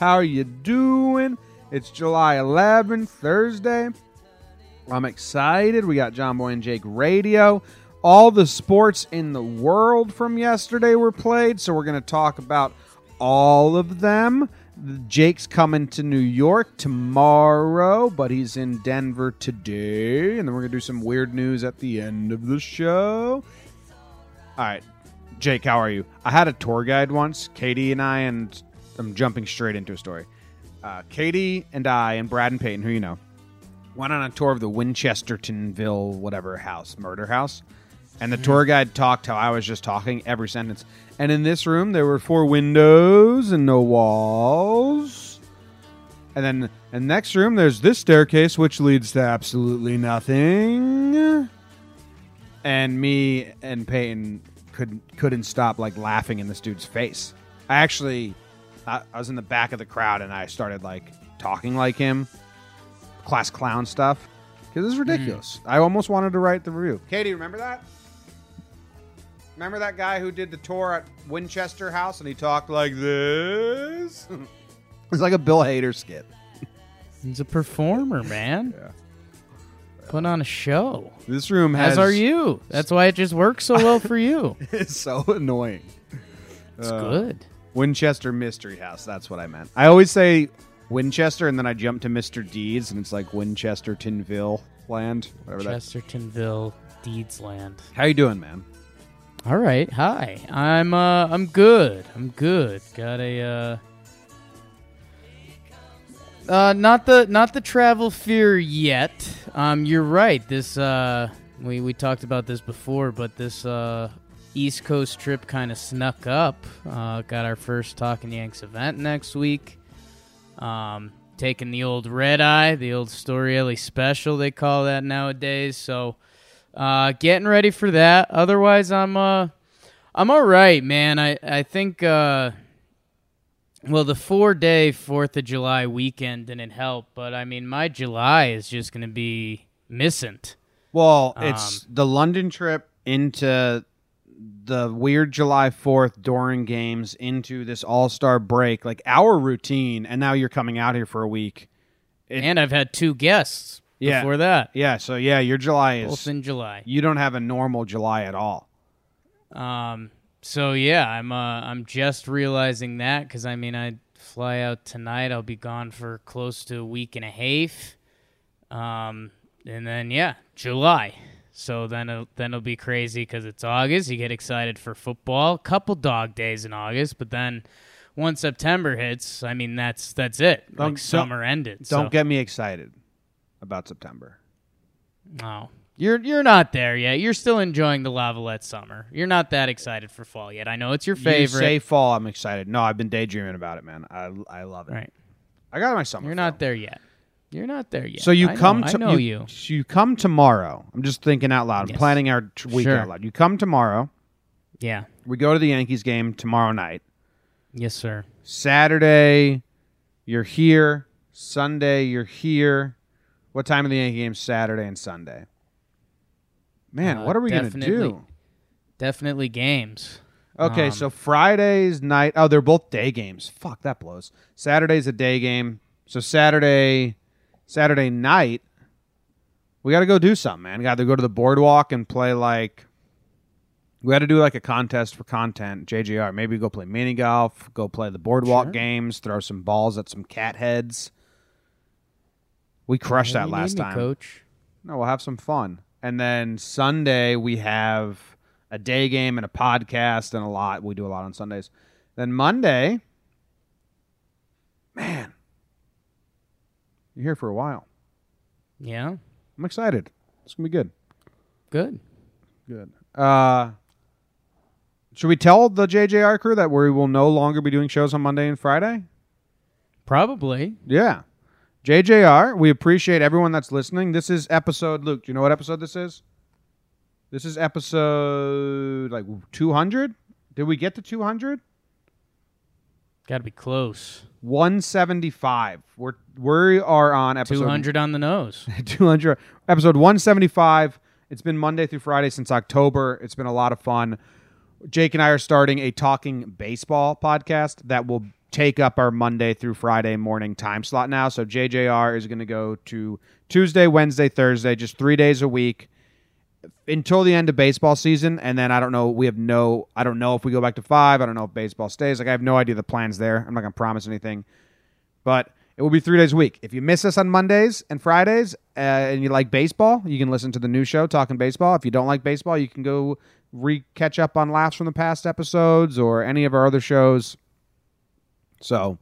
How are you doing? It's July 11th, Thursday. I'm excited. We got Jomboy and Jake Radio. All the sports in the world from yesterday were played, so we're going to talk about all of them. Jake's coming to New York tomorrow, but he's in Denver today. And then we're going to do some weird news at the end of the show. All right, Jake, how are you? I had a tour guide once, Katie and I, and I'm jumping straight into a story. Uh, Katie and I and Brad and Peyton, who you know, went on a tour of the Winchestertonville whatever house, murder house. And the tour guide talked how I was just talking every sentence. And in this room, there were four windows and no walls. And then in the next room, there's this staircase, which leads to absolutely nothing. And me and Peyton couldn't couldn't stop like laughing in this dude's face. I actually, I, I was in the back of the crowd and I started like talking like him, class clown stuff, because it's ridiculous. I almost wanted to write the review. Katie, remember that? Remember that guy who did the tour at Winchester House and he talked like this? it's like a Bill Hader skit. He's a performer, man. Yeah. Put on a show. This room has As are you. That's why it just works so well for you. It's so annoying. It's Uh, good. Winchester Mystery House. That's what I meant. I always say Winchester, and then I jump to Mr. Deeds, and it's like Winchester Tinville land. Whatever that. Chestertonville, Deedsland. How you doing, man? All right. Hi. I'm uh I'm good. I'm good. Got a uh uh not the not the travel fear yet. Um you're right. This uh we we talked about this before, but this uh East Coast trip kind of snuck up. Uh got our first Talking Yanks event next week. Um taking the old red eye, the old Story Alley special they call that nowadays. So uh, getting ready for that. Otherwise, I'm uh, I'm all right, man. I I think uh, well, the four day Fourth of July weekend didn't help, but I mean, my July is just gonna be missing. Well, it's the London trip into the weird July 4th Doran games into this All Star break, like our routine, and now you're coming out here for a week. It- And I've had two guests Yeah. before that, Yeah, so yeah, your July both is. in July. You don't have a normal July at all. Um, so yeah, I'm uh, I'm just realizing that because I mean I fly out tonight. I'll be gone for close to a week and a half. Um, and then yeah, July. So then it'll, then it'll be crazy because it's August. You get excited for football. Couple dog days in August, but then once September hits, I mean that's that's it. Don't- like summer ended. Don't so. get me excited about September. No. You're you're not there yet. You're still enjoying the Lavalette summer. You're not that excited for fall yet. I know it's your favorite. You say fall, I'm excited. No, I've been daydreaming about it, man. I I love it. right. I got my summer. You're film. not there yet. You're not there yet. So you I know- come I know you. you come tomorrow. I'm just thinking out loud. I'm planning our tr- week Sure. out loud. You come tomorrow. Yeah. We go to the Yankees game tomorrow night. Yes, sir. Saturday, you're here. Sunday, you're here. What time of the Yankee game? Saturday and Sunday. Man, Uh, what are we gonna do? Definitely games. Okay, Um, so Friday's night. Oh, they're both day games. Fuck, that blows. Saturday's a day game. So Saturday, Saturday night, we got to go do something, man. Got to go to the boardwalk and play like. We got to do like a contest for content. JGR, maybe go play mini golf, go play the boardwalk Sure. games, throw some balls at some cat heads. We crushed Yeah, that last me, time. coach. No, we'll have some fun. And then Sunday we have a day game and a podcast and a lot. We do a lot on Sundays. Then Monday, man, you're here for a while. Yeah. I'm excited. It's gonna be good. Good. Good. Uh, should we tell the JJR crew that we will no longer be doing shows on Monday and Friday? Probably. Yeah. JJR, we appreciate everyone that's listening. This is episode, Luke, do you know what episode this is? This is episode like 200? Did we get to 200? Got to be close. 175. We're we are on episode 200 on the nose. 200 episode 175 it's been monday through friday since october it's been a lot of fun jake and i are starting a talking baseball podcast that will take up our monday through friday morning time slot now so jjr is going to go to tuesday wednesday thursday just three days a week until the end of baseball season and then i don't know we have no i don't know if we go back to five i don't know if baseball stays like i have no idea the plans there i'm not going to promise anything but it will be three days a week. If you miss us on Mondays and Fridays uh, and you like baseball, you can listen to the new show, Talking Baseball. If you don't like baseball, you can go re catch up on laughs from the past episodes or any of our other shows. So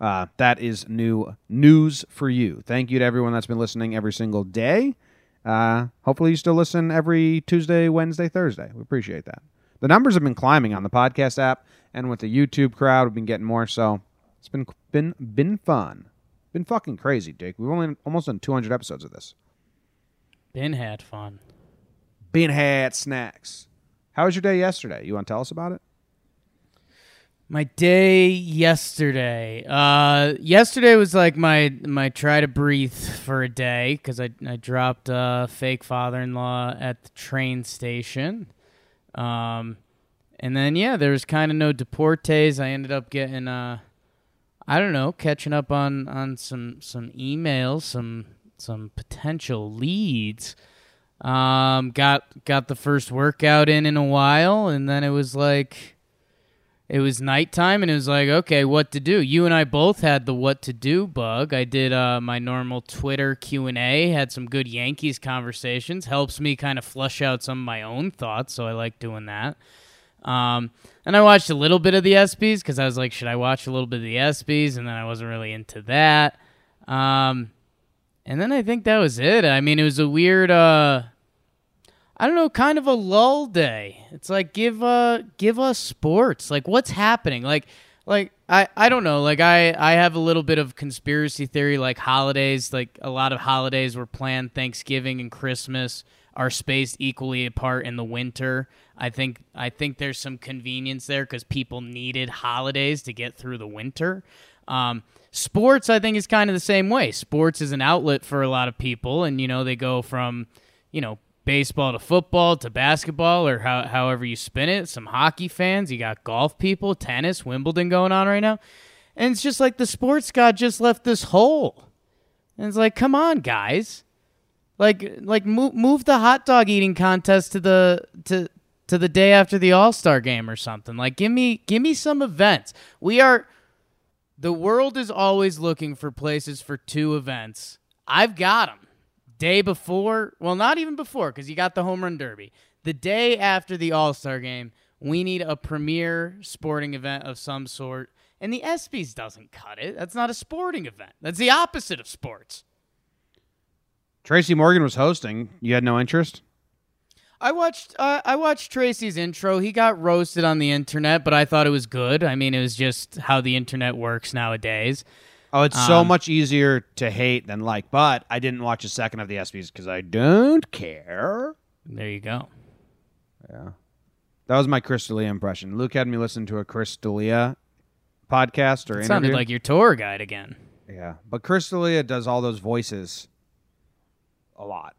uh, that is new news for you. Thank you to everyone that's been listening every single day. Uh, hopefully, you still listen every Tuesday, Wednesday, Thursday. We appreciate that. The numbers have been climbing on the podcast app and with the YouTube crowd. We've been getting more, so it's been been been fun. Been fucking crazy, Dick. We've only almost done 200 episodes of this. Been had fun. Been had snacks. How was your day yesterday? You want to tell us about it? My day yesterday. Uh, yesterday was like my my try to breathe for a day because I I dropped a fake father in law at the train station. Um, and then yeah, there was kind of no deportes. I ended up getting uh, I don't know, catching up on on some some emails, some some potential leads. Um, got got the first workout in in a while, and then it was like it was nighttime and it was like okay what to do? You and i both had the what to do bug. I did uh, my normal twitter q&a had some good yankees conversations. Helps me kind of flush out some of my own thoughts so i like doing that. Um, and i watched a little bit of the ESPYs because i was like should i watch a little bit of the ESPYs? And then i wasn't really into that. Um, and then i think that was it. I mean it was a weird uh, I don't know, kind of a lull day. It's like give uh give us sports. Like what's happening? Like like I I don't know. Like I I have a little bit of conspiracy theory like holidays, like a lot of holidays were planned Thanksgiving and Christmas are spaced equally apart in the winter. I think I think there's some convenience there cuz people needed holidays to get through the winter. Um sports I think is kind of the same way. Sports is an outlet for a lot of people and you know they go from, you know, baseball to football to basketball or how, however you spin it. Some hockey fans, you got golf people, tennis, Wimbledon going on right now. And it's just like the sports god just left this hole. And it's like, come on, guys. Like like move move the hot dog eating contest to the to to the day after the All-Star game or something. Like give me give me some events. We are the world is always looking for places for two events. I've got them day before, well, not even before, because you got the home run derby. The day after the All Star game, we need a premier sporting event of some sort. And the ESPYS doesn't cut it. That's not a sporting event. That's the opposite of sports. Tracy Morgan was hosting. You had no interest? I watched uh, I watched Tracy's intro. He got roasted on the internet, but I thought it was good. I mean, it was just how the internet works nowadays. Oh, it's so Um, much easier to hate than like, but I didn't watch a second of the ESPYs because I don't care. There you go. Yeah. That was my Chris D'Elia impression. Luke had me listen to a Chris D'Elia podcast or It interview. sounded like your tour guide again. yeah, but Chris D'Elia does all those voices a lot.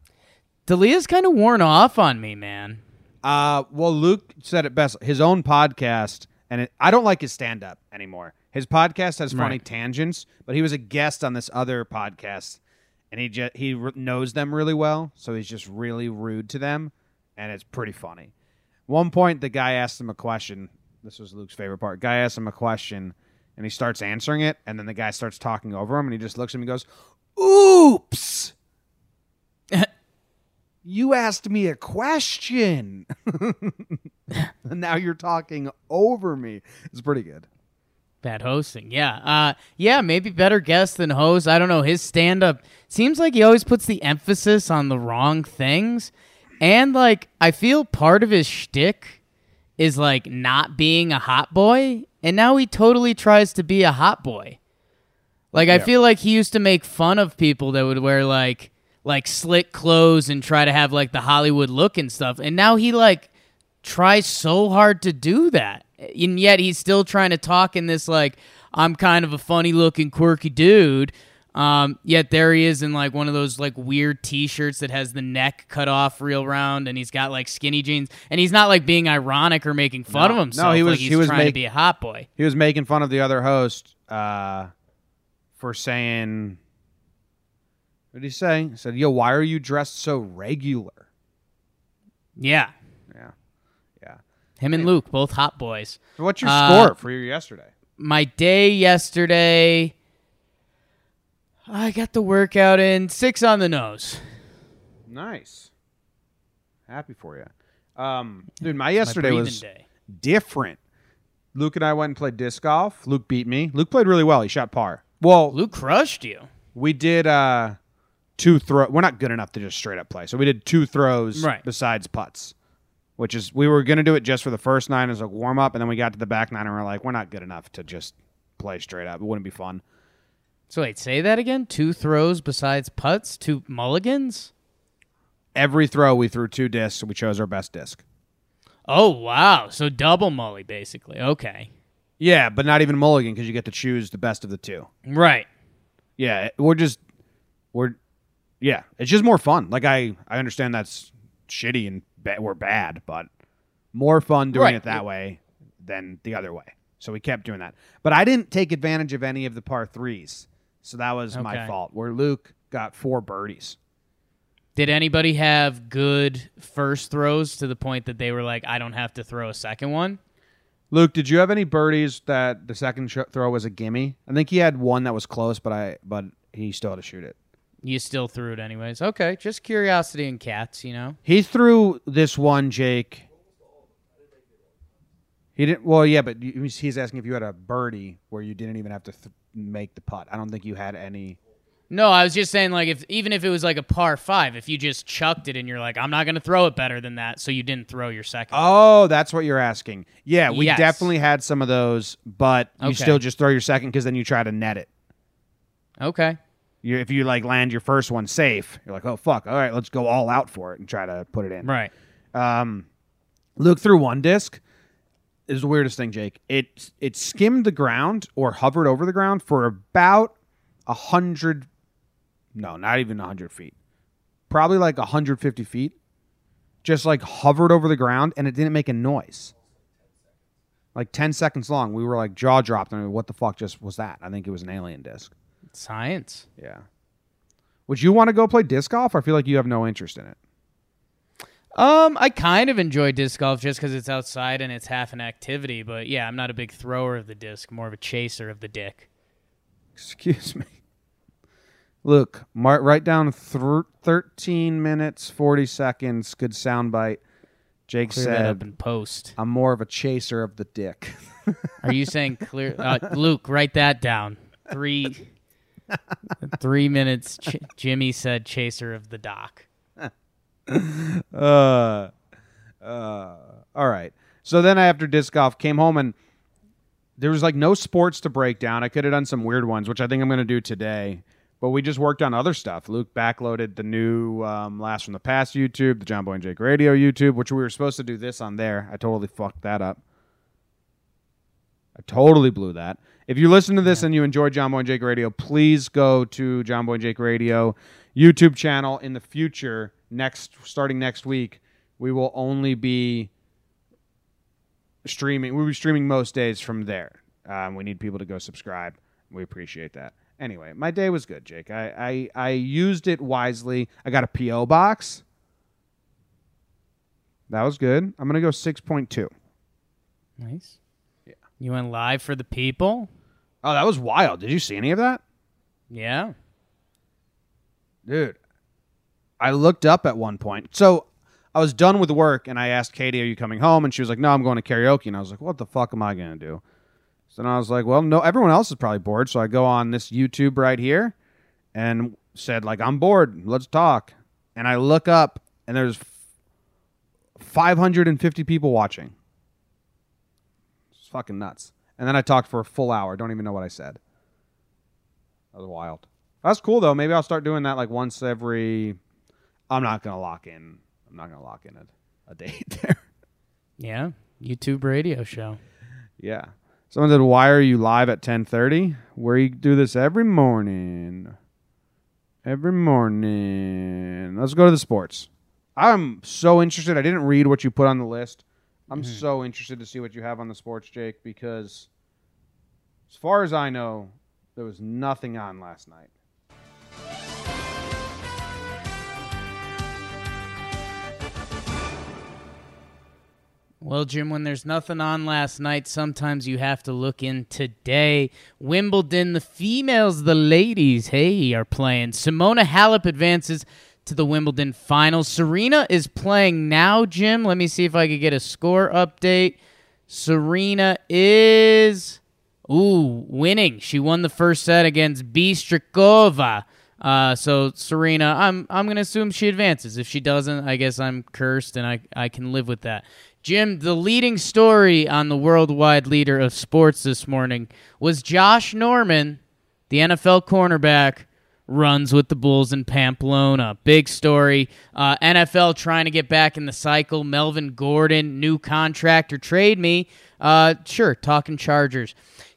D'Elia's kind of worn off on me, man. Uh, well, Luke said it best. His own podcast, and it, I don't like his stand up anymore. His podcast has funny Right. tangents, but he was a guest on this other podcast, and he just he r- knows them really well, so he's just really rude to them, and it's pretty funny. One point, the guy asked him a question. This was Luke's favorite part. Guy asked him a question, and he starts answering it, and then the guy starts talking over him, and he just looks at him and goes, "Oops." you asked me a question. and now you're talking over me. It's pretty good. Bad hosting, yeah, uh, yeah, maybe better guest than host. I don't know. His stand up seems like he always puts the emphasis on the wrong things, And like, I feel part of his shtick is like not being a hot boy, and now he totally tries to be a hot boy. Like, I Yeah. feel like he used to make fun of people that would wear like like slick clothes and try to have like the Hollywood look and stuff, and now he like tries so hard to do that, and yet he's still trying to talk in this like I'm kind of a funny looking quirky dude. Um, yet there he is in like one of those like weird T-shirts that has the neck cut off real round, and he's got like skinny jeans, and he's not like being ironic or making fun No. of No, himself. he like was- he's he was trying to be a hot boy. He was making fun of the other host uh, for saying, what did he say? He said, "Yo, why are you dressed so regular?" Yeah. Him and Luke, both hot boys. So what's your Uh, score for your yesterday? my day yesterday I got the workout in six on the nose. Nice. Happy for you. Um, dude, my yesterday my was day. different. Luke and I went and played disc golf. Luke beat me. Luke played really well. He shot par. Well, Luke crushed you. we did uh two throw. We're not good enough to just straight up play, so we did two throws Right. besides putts, which is we were gonna do it just for the first nine as a warm up, and then we got to the back nine and we're like, we're not good enough to just play straight up. It wouldn't be fun. So wait, say that again. Two throws besides putts, two mulligans. Every throw we threw two discs, we chose our best disc. Oh wow! So double mully, basically. Okay, Yeah, but not even mulligan because you get to choose the best of the two. right. Yeah, we're just we're yeah, it's just more fun. Like I I understand that's shitty and ba- we're bad, but more fun doing Right. it that way than the other way. So we kept doing that. But I didn't take advantage of any of the par 3s. So that was my fault. Where Luke got four birdies. Did anybody have good first throws to the point that they were like, I don't have to throw a second one? Luke, did you have any birdies that the second sh- throw was a gimme? I think he had one that was close, but I but he still had to shoot it. You still threw it anyways. Okay, just curiosity and cats, you know. He threw this one, Jake. He didn't. Well, yeah, but you- he's asking if you had a birdie where you didn't even have to th- make the putt. I don't think you had any. No, I was just saying like if even if it was like a par five, if you just chucked it and you're like, I'm not gonna throw it better than that, so you didn't throw your second. Oh, that's what you're asking. Yeah, we Yes. definitely had some of those, but you Okay. still just throw your second because then you try to net it. Okay. You, if you like land your first one safe, you're like, oh fuck, all right, let's go all out for it and try to put it in. Right. Um, Luke threw one disc. Is the weirdest thing, Jake. It it skimmed the ground or hovered over the ground for about a hundred, no, not even a hundred feet, probably like a hundred fifty feet. Just like hovered over the ground and it didn't make a noise. Like ten seconds long. We were like jaw dropped. I mean, what the fuck just was that? I think it was an alien disc. Science. Yeah. Would you want to go play disc golf? I feel like you have no interest in it. Um, I kind of enjoy disc golf just because it's outside and it's half an activity, but yeah, I'm not a big thrower of the disc, more of a chaser of the dick. Excuse me. Look, mark write down th- 13 minutes 40 seconds. Good soundbite. Jake Clear that up said, in post. "I'm more of a chaser of the dick." Are you saying clear? Uh, Luke, write that down. Three, three minutes. Ch- Jimmy said, "Chaser of the dock." uh, uh, all right. So then after disc golf, came home and there was like no sports to break down. I could have done some weird ones, which I think I'm going to do today. But we just worked on other stuff. Luke backloaded the new um, Last from the Past YouTube, the Jomboy and Jake Radio YouTube, which we were supposed to do this on there. I totally fucked that up. I totally blew that. If you listen to this and you enjoy Jomboy and Jake Radio, please go to Jomboy and Jake Radio YouTube channel in the future. Next, starting next week, we will only be streaming. We'll be streaming most days from there. Um, we need people to go subscribe. We appreciate that. Anyway, my day was good, Jake. I, I I used it wisely. I got a PO box. That was good. I'm gonna go six point two. Nice. You went live for the people. Oh, that was wild. Did you see any of that? Yeah. dude i looked up at one point so i was done with work and i asked katie are you coming home and she was like no i'm going to karaoke and i was like what the fuck am i going to do so then i was like well no everyone else is probably bored so i go on this youtube right here and said like i'm bored let's talk and i look up and there's 550 people watching. Fucking nuts. And then I talked for a full hour. Don't even know what I said. That was wild. That's cool though. Maybe I'll start doing that like once every. I'm not gonna lock in. I'm not gonna lock in a, a date there. Yeah, YouTube radio show. yeah. Someone said, "Why are you live at 10:30? Where you do this every morning. Every morning. Let's go to the sports. I'm so interested. I didn't read what you put on the list. I'm mm-hmm. so interested to see what you have on the sports, Jake, because as far as I know, there was nothing on last night. Well, Jim, when there's nothing on last night, sometimes you have to look in today. Wimbledon, the females, the ladies, hey, are playing. Simona Halep advances to the Wimbledon finals. Serena is playing now, Jim. Let me see if I could get a score update. Serena is ooh winning. She won the first set against Bistrikova. Uh, so Serena, I'm I'm gonna assume she advances. If she doesn't, I guess I'm cursed, and I I can live with that. Jim, the leading story on the worldwide leader of sports this morning was Josh Norman, the NFL cornerback, runs with the Bulls in Pamplona. Big story. Uh, NFL trying to get back in the cycle. Melvin Gordon, new contract or trade me. Uh, sure, talking Chargers.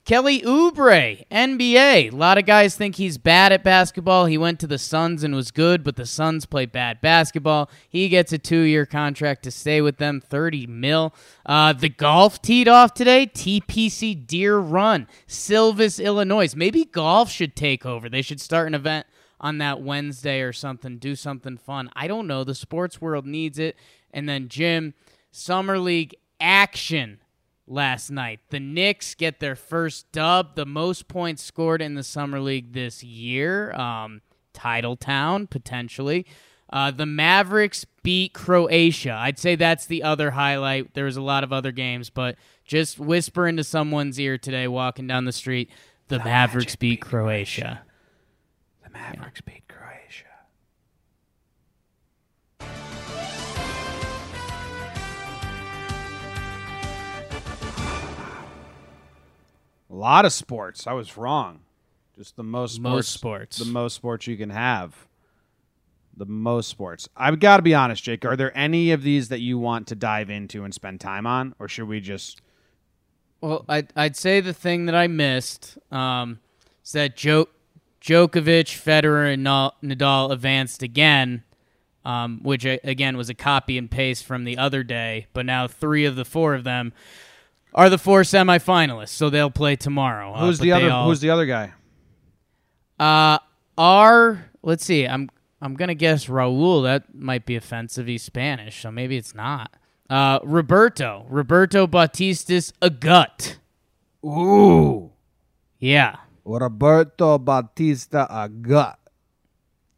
Kelly Oubre, NBA. A lot of guys think he's bad at basketball. He went to the Suns and was good, but the Suns play bad basketball. He gets a two-year contract to stay with them, 30 mil. Uh, the golf teed off today. TPC Deere Run, Silvis, Illinois. Maybe golf should take over. They should start an event on that Wednesday or something. Do something fun. I don't know. The sports world needs it. And then Jim, Summer League action last night. The Knicks get their first dub, the most points scored in the summer league this year. Um, Titletown potentially. Uh, the Mavericks beat Croatia. I'd say that's the other highlight. There was a lot of other games, but just whisper into someone's ear today, walking down the street, the, Mavericks beat Croatia. The Mavericks beat Croatia. A lot of sports. I was wrong. Just the most sports, Most sports. The most sports you can have. The most sports. I've got to be honest, Jake. Are there any of these that you want to dive into and spend time on, or should we just? Well, I'd, I'd say the thing that I missed um, is that jo- Djokovic, Federer, and Nadal advanced again, um, which again was a copy and paste from the other day. But now three of the four of them are the four semifinalists, so they'll play tomorrow. Uh, Who's but the other? all- Who's the other guy? uh, are let's see. I'm I'm gonna guess Raul. That might be offensive. He's Spanish, so maybe it's not. Uh, Roberto, Roberto Bautistas Agut. Ooh, Yeah, Roberto Batista Agut.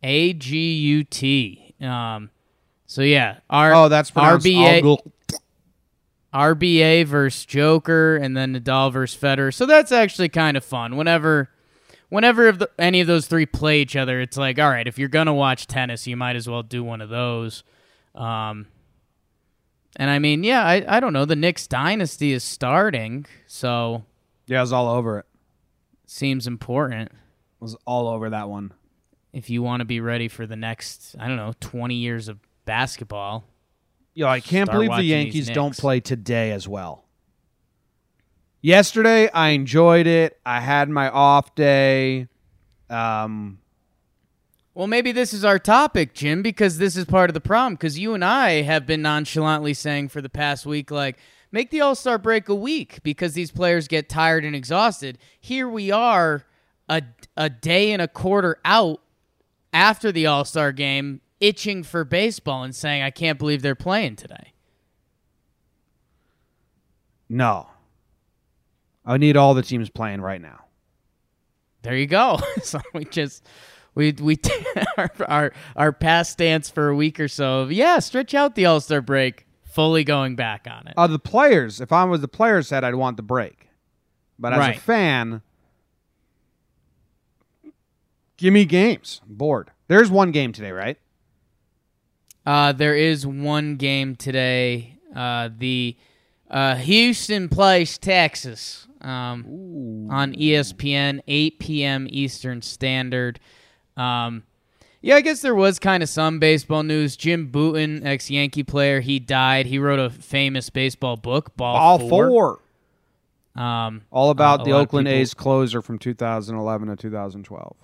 A G U T. Um, so yeah, R- Oh, that's pronounced RBA Agut. RBA versus Joker, and then Nadal versus Federer. So that's actually kind of fun. Whenever, whenever any of those three play each other, it's like, all right, if you're gonna watch tennis, you might as well do one of those. Um, and I mean, yeah, I, I don't know. The Knicks dynasty is starting, so Yeah, I was all over it. seems important was all over that one. if you want to be ready for the next, I don't know, 20 years of basketball. Yo, I can't believe the Yankees don't play today as well. Yesterday, I enjoyed it. I had my off day. Um, Well, maybe this is our topic, Jim, because this is part of the problem. Because you and I have been nonchalantly saying for the past week, like, make the All Star break a week because these players get tired and exhausted. Here we are, a, a day and a quarter out after the All Star game, itching for baseball and saying, I can't believe they're playing today. no. I need all the teams playing right now. There you go. so we just we we our, our our past stance for a week or so. Of, yeah, stretch out the All Star break. Fully going back on it. Uh, the players, if I was the players, said I'd want the break. But as Right. a fan, give me games. I'm bored. There's one game today, right? Uh, there is one game today. Uh, the uh, Houston plays Texas um, on ESPN, 8 p.m. Eastern Standard. Um, yeah, I guess there was kind of some baseball news. Jim Bouton, ex Yankee player, he died. He wrote a famous baseball book, Ball, All Four. four. Um, All about Uh, the Oakland A's closer from 2011 to 2012.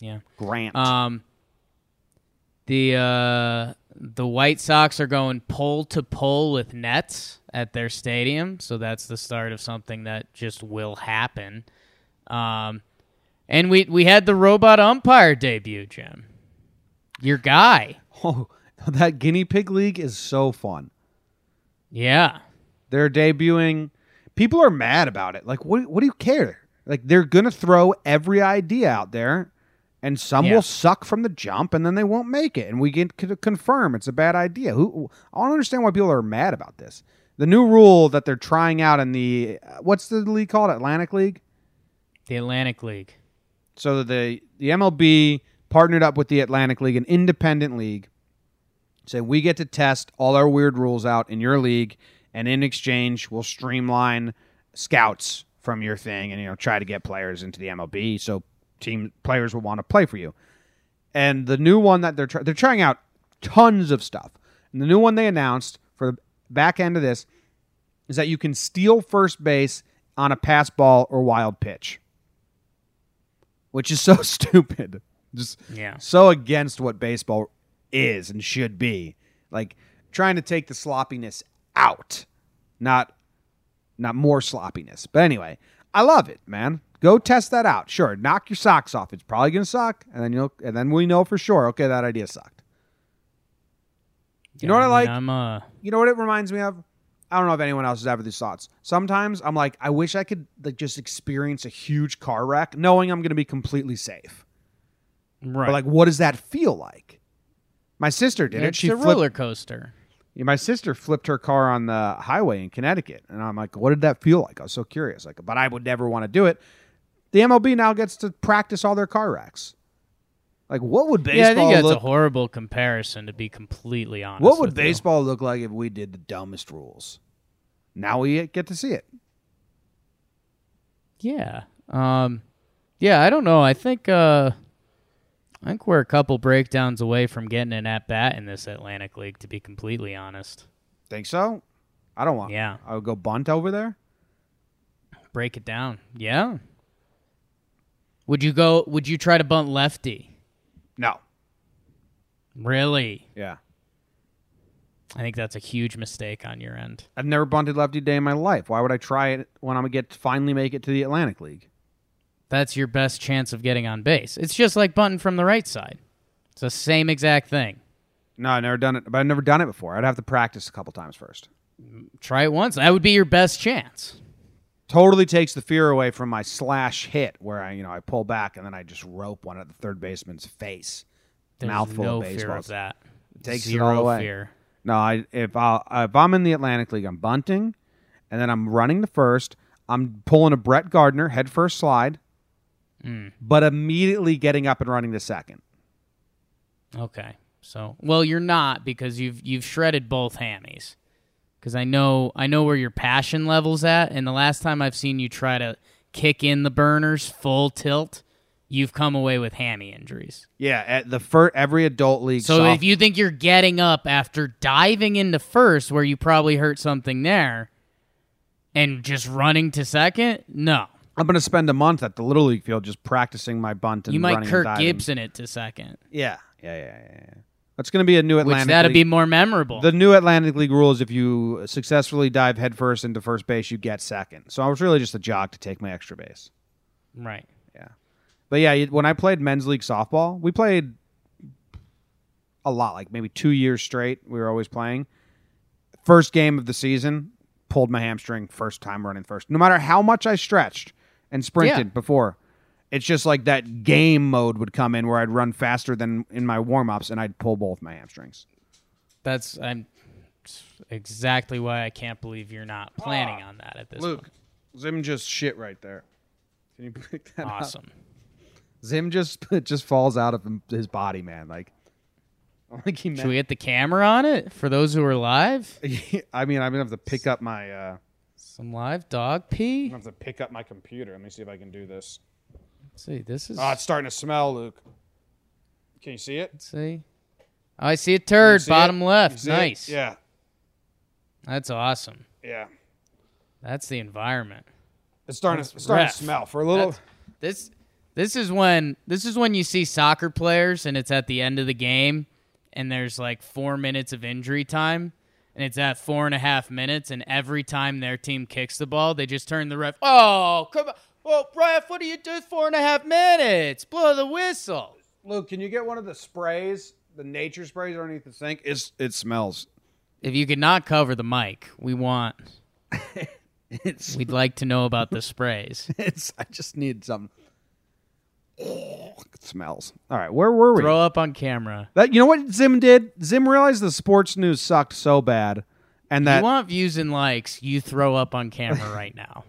yeah. Grant. Um, the uh, the White Sox are going pole to pole with Nets at their stadium, so that's the start of something that just will happen. Um, and we we had the robot umpire debut, Jim. Your guy, oh, that guinea pig league is so fun. yeah, They're debuting. People are mad about it. Like, what? What do you care? Like, they're gonna throw every idea out there, and some Yeah. will suck from the jump, and then they won't make it, and we get to confirm it's a bad idea. Who? I don't understand why people are mad about this. The new rule that they're trying out in the uh, what's the league called? Atlantic League. the Atlantic League. So the the MLB partnered up with the Atlantic League, an independent league. Say we get to test all our weird rules out in your league, and in exchange, we'll streamline scouts from your thing, and you know try to get players into the MLB, so team players will want to play for you. And the new one that they're try- they're trying out tons of stuff. And the new one they announced for the back end of this is that you can steal first base on a pass ball or wild pitch which is so stupid. Just Yeah. so against what baseball is and should be. Like trying to take the sloppiness out, not not more sloppiness. But anyway, I love it, man. Go test that out. Sure, knock your socks off. It's probably gonna suck, and then you'll and then we know for sure. Okay, that idea sucked. You know what I like? I'm uh, You know what it reminds me of? I don't know if anyone else has ever these thoughts. Sometimes I'm like, I wish I could like just experience a huge car wreck, knowing I'm going to be completely safe. right. But like, what does that feel like? My sister did it. it's She a flipped. roller coaster. Yeah, My sister flipped her car on the highway in Connecticut, and I'm like, what did that feel like? I was so curious. Like, but I would never want to do it. The MLB now gets to practice all their car wrecks. Like, what would baseball yeah, I think that's look? a horrible comparison. To be completely honest, what would with you. baseball look like if we did the dumbest rules? Now we get to see it. Yeah. Um yeah, I don't know. I think uh I think we're a couple breakdowns away from getting an at bat in this Atlantic League to be completely honest. Think so? I don't want. Yeah. I would go bunt over there. Break it down. Yeah. Would you go would you try to bunt lefty? No. Really? Yeah. I think that's a huge mistake on your end. I've never bunted lefty day in my life. Why would I try it when I'm gonna get finally make it to the Atlantic League? That's your best chance of getting on base. It's just like bunting from the right side. It's the same exact thing. No, I've never done it. But I've never done it before. I'd have to practice a couple times first. Try it once. That would be your best chance. Totally takes the fear away from my slash hit, where I, you know, I pull back and then I just rope one at the third baseman's face. There's Mouthful no of fear baseballs. of that. takes it Zero all away. fear. No, I if I if I'm in the Atlantic League, I'm bunting, and then I'm running the first. I'm pulling a Brett Gardner head first slide, Mm. but immediately getting up and running the second. Okay. So, well, you're not because you've you've shredded both hammies. Because I know I know where your passion level's at, and the last time I've seen you try to kick in the burners full tilt, you've come away with hammy injuries. Yeah, at the first every adult league. So soft- if you think you're getting up after diving into first, where you probably hurt something there, and just running to second, no, I'm going to spend a month at the little league field just practicing my bunt and you might Kirk. Gibson it to second, Yeah, yeah, yeah, yeah. yeah. That's going to be a new which Atlantic. that'd League. be more memorable. The new Atlantic League rule is if you successfully dive headfirst into first base, you get second. So I was really just a jog to take my extra base. right. Yeah. But yeah, when I played men's league softball, we played a lot, like maybe two years straight. We were always playing. First game of the season, pulled my hamstring first time running first. No matter how much I stretched and sprinted Yeah. before, it's just like that game mode would come in where I'd run faster than in my warm ups and I'd pull both my hamstrings. That's I'm exactly why I can't believe you're not planning on that at this point. Luke, Zim just shit right there. Can you pick that point. up? Awesome. Zim just just falls out of his body, man. Like, like he Should we get the camera on it for those who are live? I mean, I'm gonna have to pick up my. Uh, Some live dog pee. I'm gonna have to pick up my computer. Let me see if I can do this. See, this is. Oh, it's starting to smell, Luke. Can you see it? let's see. Oh, I see a turd, see bottom it? left. See it? Nice. Yeah, That's awesome. yeah. That's the environment. It's starting. That's To, it's starting to smell for a little. That's- This this is when this is when you see soccer players and it's at the end of the game and there's like four minutes of injury time and it's at four and a half minutes and every time their team kicks the ball they just turn the ref oh come on well ref what do you do four and a half minutes blow the whistle Luke, can you get one of the sprays, the nature sprays underneath the sink? It's it smells. if you could not cover the mic we want It's we'd like to know about the sprays it's. I just need some. Oh, it smells. All right, where were we? throw up on camera That you know what Zim did? Zim realized the sports news sucked so bad, and that you want views and likes you throw up on camera right now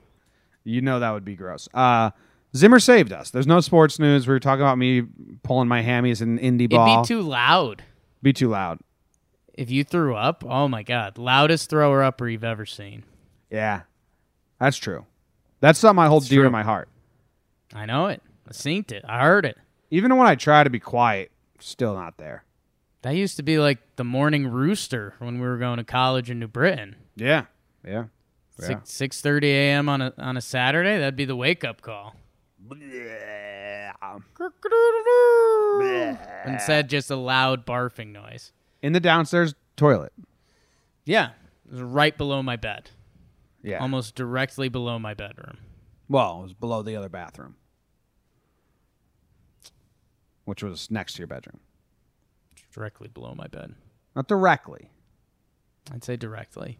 You know that would be gross. Uh, Zimmer saved us. There's no sports news. We were talking about me pulling my hammies in indie ball. it'd be too loud be too loud. If you threw up, oh my god, loudest thrower upper you've ever seen. Yeah, that's true. That's something I hold It's dear true. to my heart. I know it. I seen it. I heard it. Even when I try to be quiet, still not there. That used to be like the morning rooster when we were going to college in New Britain. Yeah, yeah. Yeah. Six six thirty a.m. on a on a Saturday. That'd be the wake up call. Instead, just a loud barfing noise. In the downstairs toilet. Yeah, it was right below my bed, Yeah. almost directly below my bedroom. well, it was below the other bathroom, which was next to your bedroom. Directly below my bed. Not directly. I'd say directly.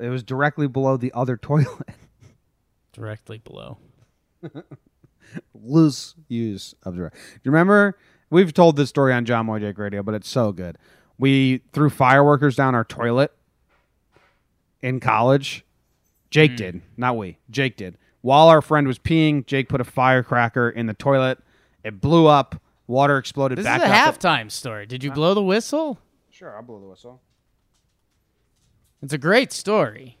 It was directly below the other toilet. Directly below. loose use of direct. Do you remember? We've told this story on Jomboy Jake Radio, but it's so good. We threw fireworkers down our toilet in college. Jake mm. did, not we. Jake did. While our friend was peeing, Jake put a firecracker in the toilet. It blew up. Water exploded This back is a up. halftime story. Did you blow the whistle? Sure, I'll blow the whistle. It's a great story.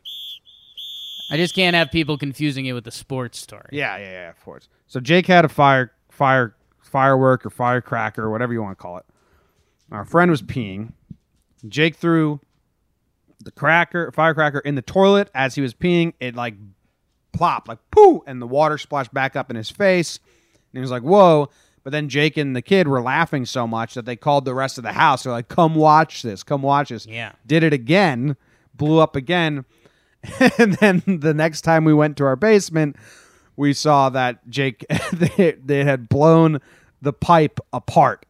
I just can't have people confusing it with the sports story. Yeah, yeah, yeah, of course. So Jake had a fire, fire, firework or firecracker or whatever you want to call it. Our friend was peeing. Jake threw the cracker, firecracker in the toilet as he was peeing. It like plopped, like poo, and the water splashed back up in his face. And he was like, "Whoa!" But then Jake and the kid were laughing so much that they called the rest of the house. They're like, "Come watch this! Come watch this!" Yeah. Did it again, blew up again, and then the next time we went to our basement, we saw that Jake they, they had blown the pipe apart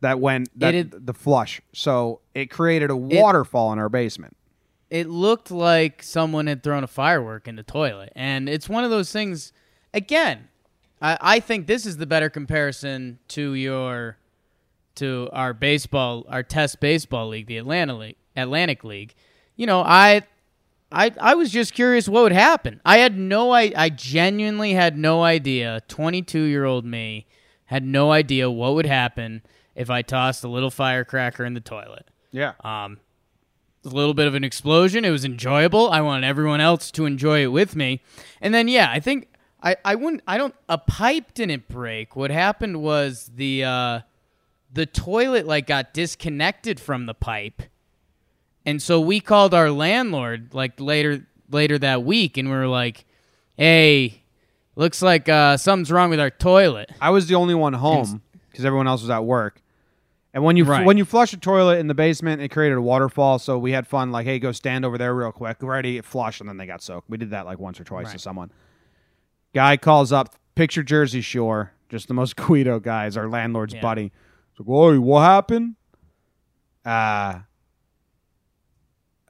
that went that It the flush. So it created a waterfall in our basement. It looked like someone had thrown a firework in the toilet. And it's one of those things, again, I, I think this is the better comparison to your to our baseball our test baseball league, the Atlanta League Atlantic League. You know, I I I was just curious what would happen. I had no I I genuinely had no idea. Twenty two year old me had no idea what would happen if I tossed a little firecracker in the toilet. Yeah. Um, a little bit of an explosion. It was enjoyable. I wanted everyone else to enjoy it with me. And then, yeah, I think I, I wouldn't. I don't. A pipe didn't break. What happened was the uh, the toilet like got disconnected from the pipe, and so we called our landlord like later later that week, and we were like, "Hey, looks like uh, something's wrong with our toilet." I was the only one home because everyone else was at work. And when you Right. when you flush a toilet in the basement, it created a waterfall. So we had fun. Like, hey, go stand over there real quick. Ready, it flushed, and then they got soaked. We did that like once or twice to someone. Guy calls up, picture Jersey Shore, just the most Guido guy is our landlord's Yeah. buddy. Like, "Whoa, what happened?" Uh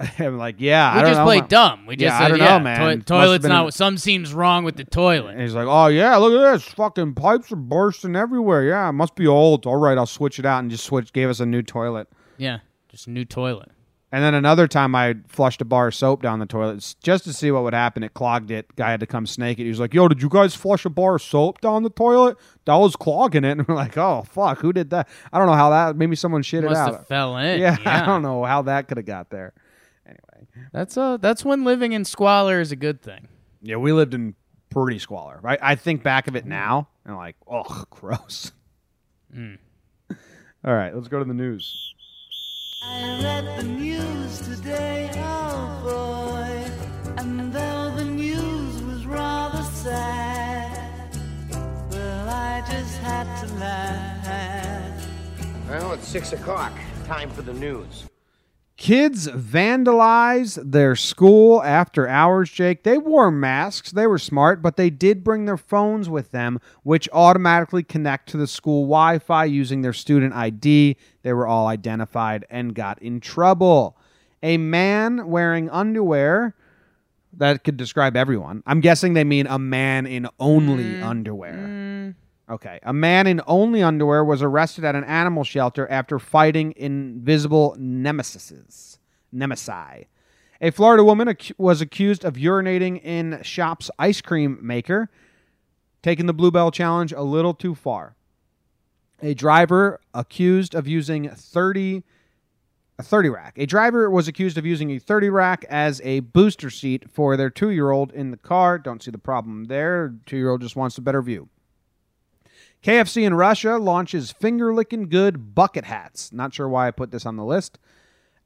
I'm like, yeah, We I don't just know, played man." dumb. We just Yeah, I don't yeah, know, man. have toilet's not. a- Some seems wrong with the toilet. And he's like, "Oh yeah, look at this! Fucking pipes are bursting everywhere. Yeah, it must be old. All right, I'll switch it out." And just switch, gave us a new toilet. Yeah, just a new toilet. And then another time I flushed a bar of soap down the toilet just to see what would happen. It clogged it. Guy had to come snake it. He was like, "Yo, did you guys flush a bar of soap down the toilet? That was clogging it." And we're like, "Oh fuck, who did that? I don't know how that. Maybe someone shit it out. fell in. yeah, Yeah, I don't know how that could have got there. Anyway, That's uh that's when living in squalor is a good thing. yeah, we lived in pretty squalor. I, I think back of it now and like, oh, gross. Mm. All right, let's go to the news. I read the news today, oh boy, and though the news was rather sad, well, I just had to laugh. Well, it's six o'clock. Time for the news. Kids vandalize their school after hours, Jake. They wore masks. They were smart, but they did bring their phones with them, which automatically connect to the school Wi Fi using their student ID. They were all identified and got in trouble. A man wearing underwear that could describe everyone. I'm guessing they mean a man in only mm-hmm. underwear. Okay. A man in only underwear was arrested at an animal shelter after fighting invisible nemesis. Nemesi. A Florida woman ac- was accused of urinating in shop's ice cream maker, taking the Blue Bell challenge a little too far. A driver accused of using 30 a 30 rack. A driver was accused of using a 30 rack as a booster seat for their 2-year-old in the car. Don't see the problem there. 2-year-old just wants a better view. KFC in Russia launches finger licking good bucket hats. Not sure why I put this on the list.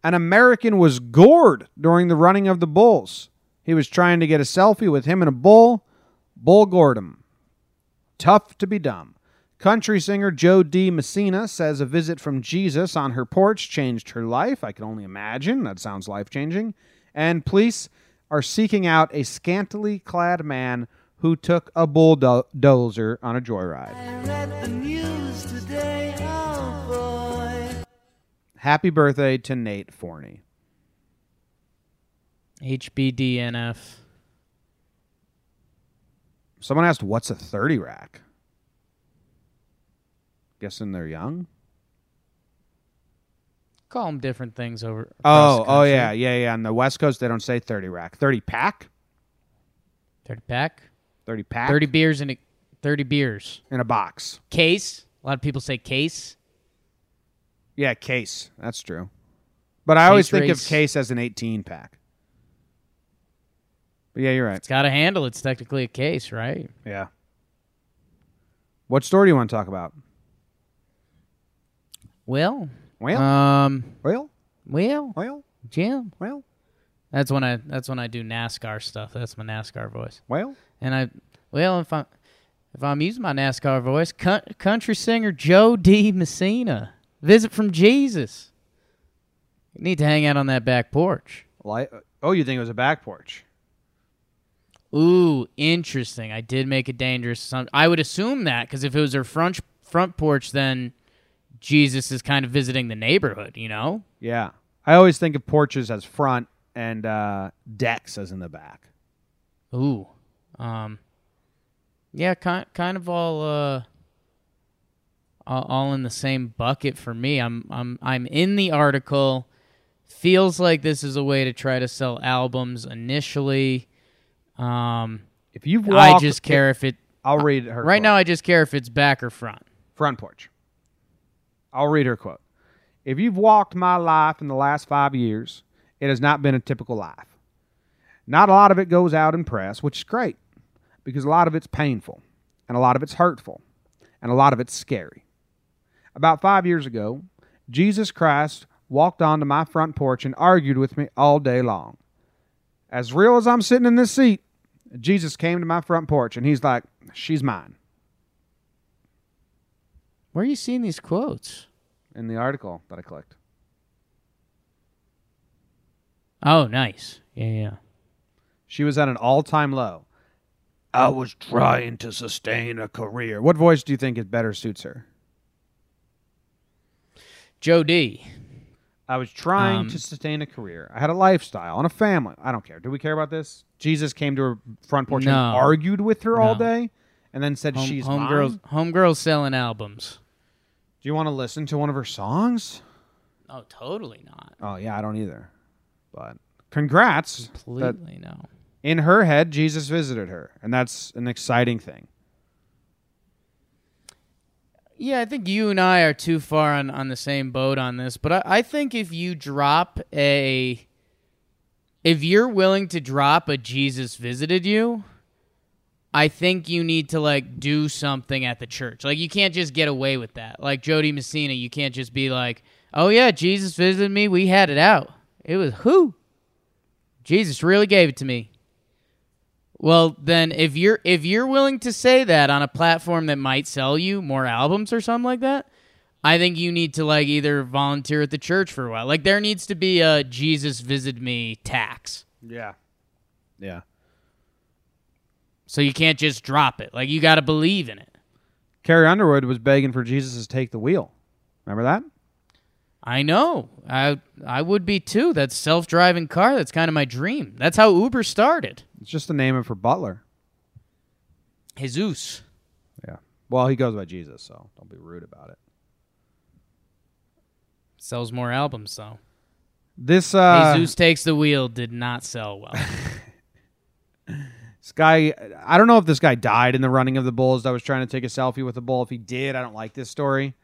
An American was gored during the running of the bulls. He was trying to get a selfie with him and a bull. Bull gored him. Tough to be dumb. Country singer Jo Dee Messina says a visit from Jesus on her porch changed her life. I can only imagine. That sounds life changing. And police are seeking out a scantily clad man who took a bulldozer on a joyride. I read the news today, oh boy. Happy birthday to Nate Forney. HBDNF. Someone asked, "What's a thirty rack?" Guessing they're young. Call them different things over. Oh, the oh, oh yeah, yeah, yeah. On the West Coast, they don't say thirty rack. Thirty pack. Thirty pack. Thirty pack. Thirty beers in a thirty beers. in a box. Case. A lot of people say case. Yeah, case. That's true. But I always Case think race. of case as an eighteen pack. But yeah, you're right. It's got a handle. It's technically a case, right? Yeah. What story do you want to talk about? Well, Well, um, well, well, well, Jim. well, That's when I. That's when I do NASCAR stuff. That's my NASCAR voice. well. And I, well, if I, if I'm using my NASCAR voice, country singer Jo Dee Messina, visit from Jesus. You need to hang out on that back porch. Li- oh, you think it was a back porch? Ooh, interesting. I did make a dangerous assumption. I would assume that because if it was her front front porch, then Jesus is kind of visiting the neighborhood. You know? Yeah. I always think of porches as front and uh, decks as in the back. Ooh, um, yeah, kind kind of all uh, all, in the same bucket for me. I'm I'm I'm in the article. Feels like this is a way to try to sell albums initially. Um, If you've I just care if it I'll read her right quote. now. I just care if it's back or front. front porch. I'll read her quote. If you've walked my life in the last five years, it has not been a typical life. Not a lot of it goes out in press, which is great because a lot of it's painful and a lot of it's hurtful and a lot of it's scary. About five years ago, Jesus Christ walked onto my front porch and argued with me all day long. As real as I'm sitting in this seat, Jesus came to my front porch and he's like, She's mine. Where are you seeing these quotes? in the article that I clicked. Oh, nice. Yeah, yeah. She was at an all time low. I was trying to sustain a career. What voice do you think is better suits her? Jo Dee I was trying Um, to sustain a career. I had a lifestyle and a family. I don't care. Do we care about this? Jesus came to her front porch and argued with her all day and then said she's Home, she's homegirls. Homegirls selling albums. Do you want to listen to one of her songs? Oh, totally not. Oh, yeah, I don't either. But congrats. That Completely no. In her head, Jesus visited her, and that's an exciting thing. Yeah, I think you and I are too far on, on the same boat on this, but I, I think if you drop a if you're willing to drop a Jesus visited you, I think you need to like do something at the church. Like you can't just get away with that. Like Jo Dee Messina, you can't just be like, "Oh yeah, Jesus visited me. We had it out. It was who? Jesus really gave it to me." Well, then if you're if you're willing to say that on a platform that might sell you more albums or something like that, I think you need to like either volunteer at the church for a while. Like there needs to be a Jesus visit me tax. Yeah. Yeah. So you can't just drop it. Like you got to believe in it. Carrie Underwood was begging for Jesus to take the wheel. Remember that? I know. I I would be too. That self-driving car, that's kind of my dream. That's how Uber started. It's just the name of her butler. Jesus. Yeah. Well, he goes by Jesus, so don't be rude about it. Sells more albums though. This uh, Jesus takes the wheel did not sell well. this guy, I don't know if this guy died in the running of the bulls. That was trying to take a selfie with the bull. If he did, I don't like this story.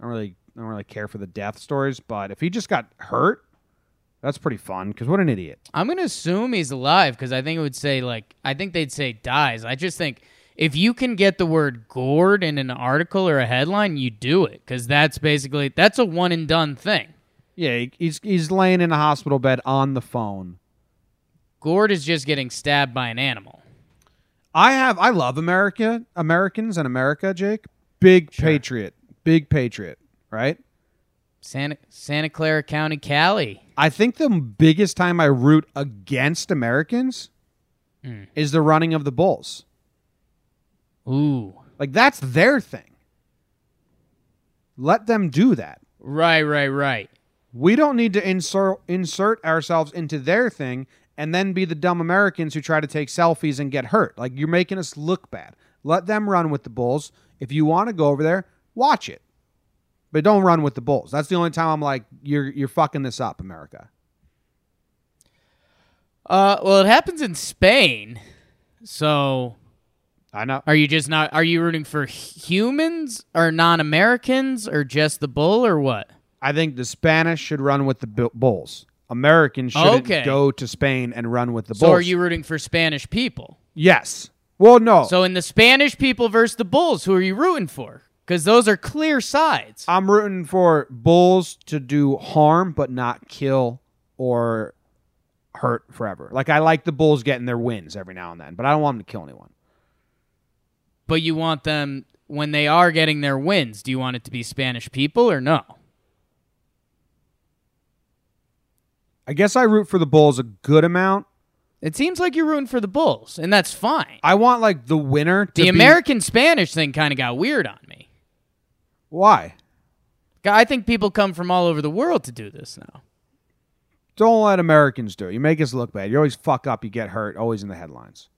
I don't really, I don't really care for the death stories. But if he just got hurt, that's pretty fun. Because what an idiot! I'm gonna assume he's alive because I think it would say like I think they'd say dies. I just think if you can get the word gored in an article or a headline, you do it because that's basically that's a one and done thing. Yeah, he's he's laying in a hospital bed on the phone. Gored is just getting stabbed by an animal. I have, I love America, Americans and America. Jake, big patriot, big patriot, right? Santa Santa Clara County, Cali. I think the biggest time I root against Americans hmm. is the running of the bulls. Ooh, Like that's their thing. Let them do that. right, right, right. We don't need to insert insert ourselves into their thing and then be the dumb Americans who try to take selfies and get hurt. Like you're making us look bad. Let them run with the bulls. If you want to go over there, watch it. But don't run with the bulls. That's the only time I'm like, you're you're fucking this up, America. Uh, well, it happens in Spain. So, I know. are you just not? Are you rooting for humans or non-Americans or just the bull or what? I think the Spanish should run with the bulls. Americans shouldn't Okay. go to Spain and run with the So, bulls. So, are you rooting for Spanish people? Yes. Well, no. So, in the Spanish people versus the bulls, who are you rooting for? Because those are clear sides. I'm rooting for bulls to do harm but not kill or hurt forever. Like I like the bulls getting their wins every now and then, but I don't want them to kill anyone. But you want them when they are getting their wins. Do you want it to be Spanish people or no? I guess I root for the bulls a good amount. It seems like you're rooting for the bulls, and that's fine. I want like the winner to The be- American Spanish thing kind of got weird on me. Why? I think people come from all over the world to do this now. Don't let Americans do it. You make us look bad. You always fuck up, you get hurt, always in the headlines.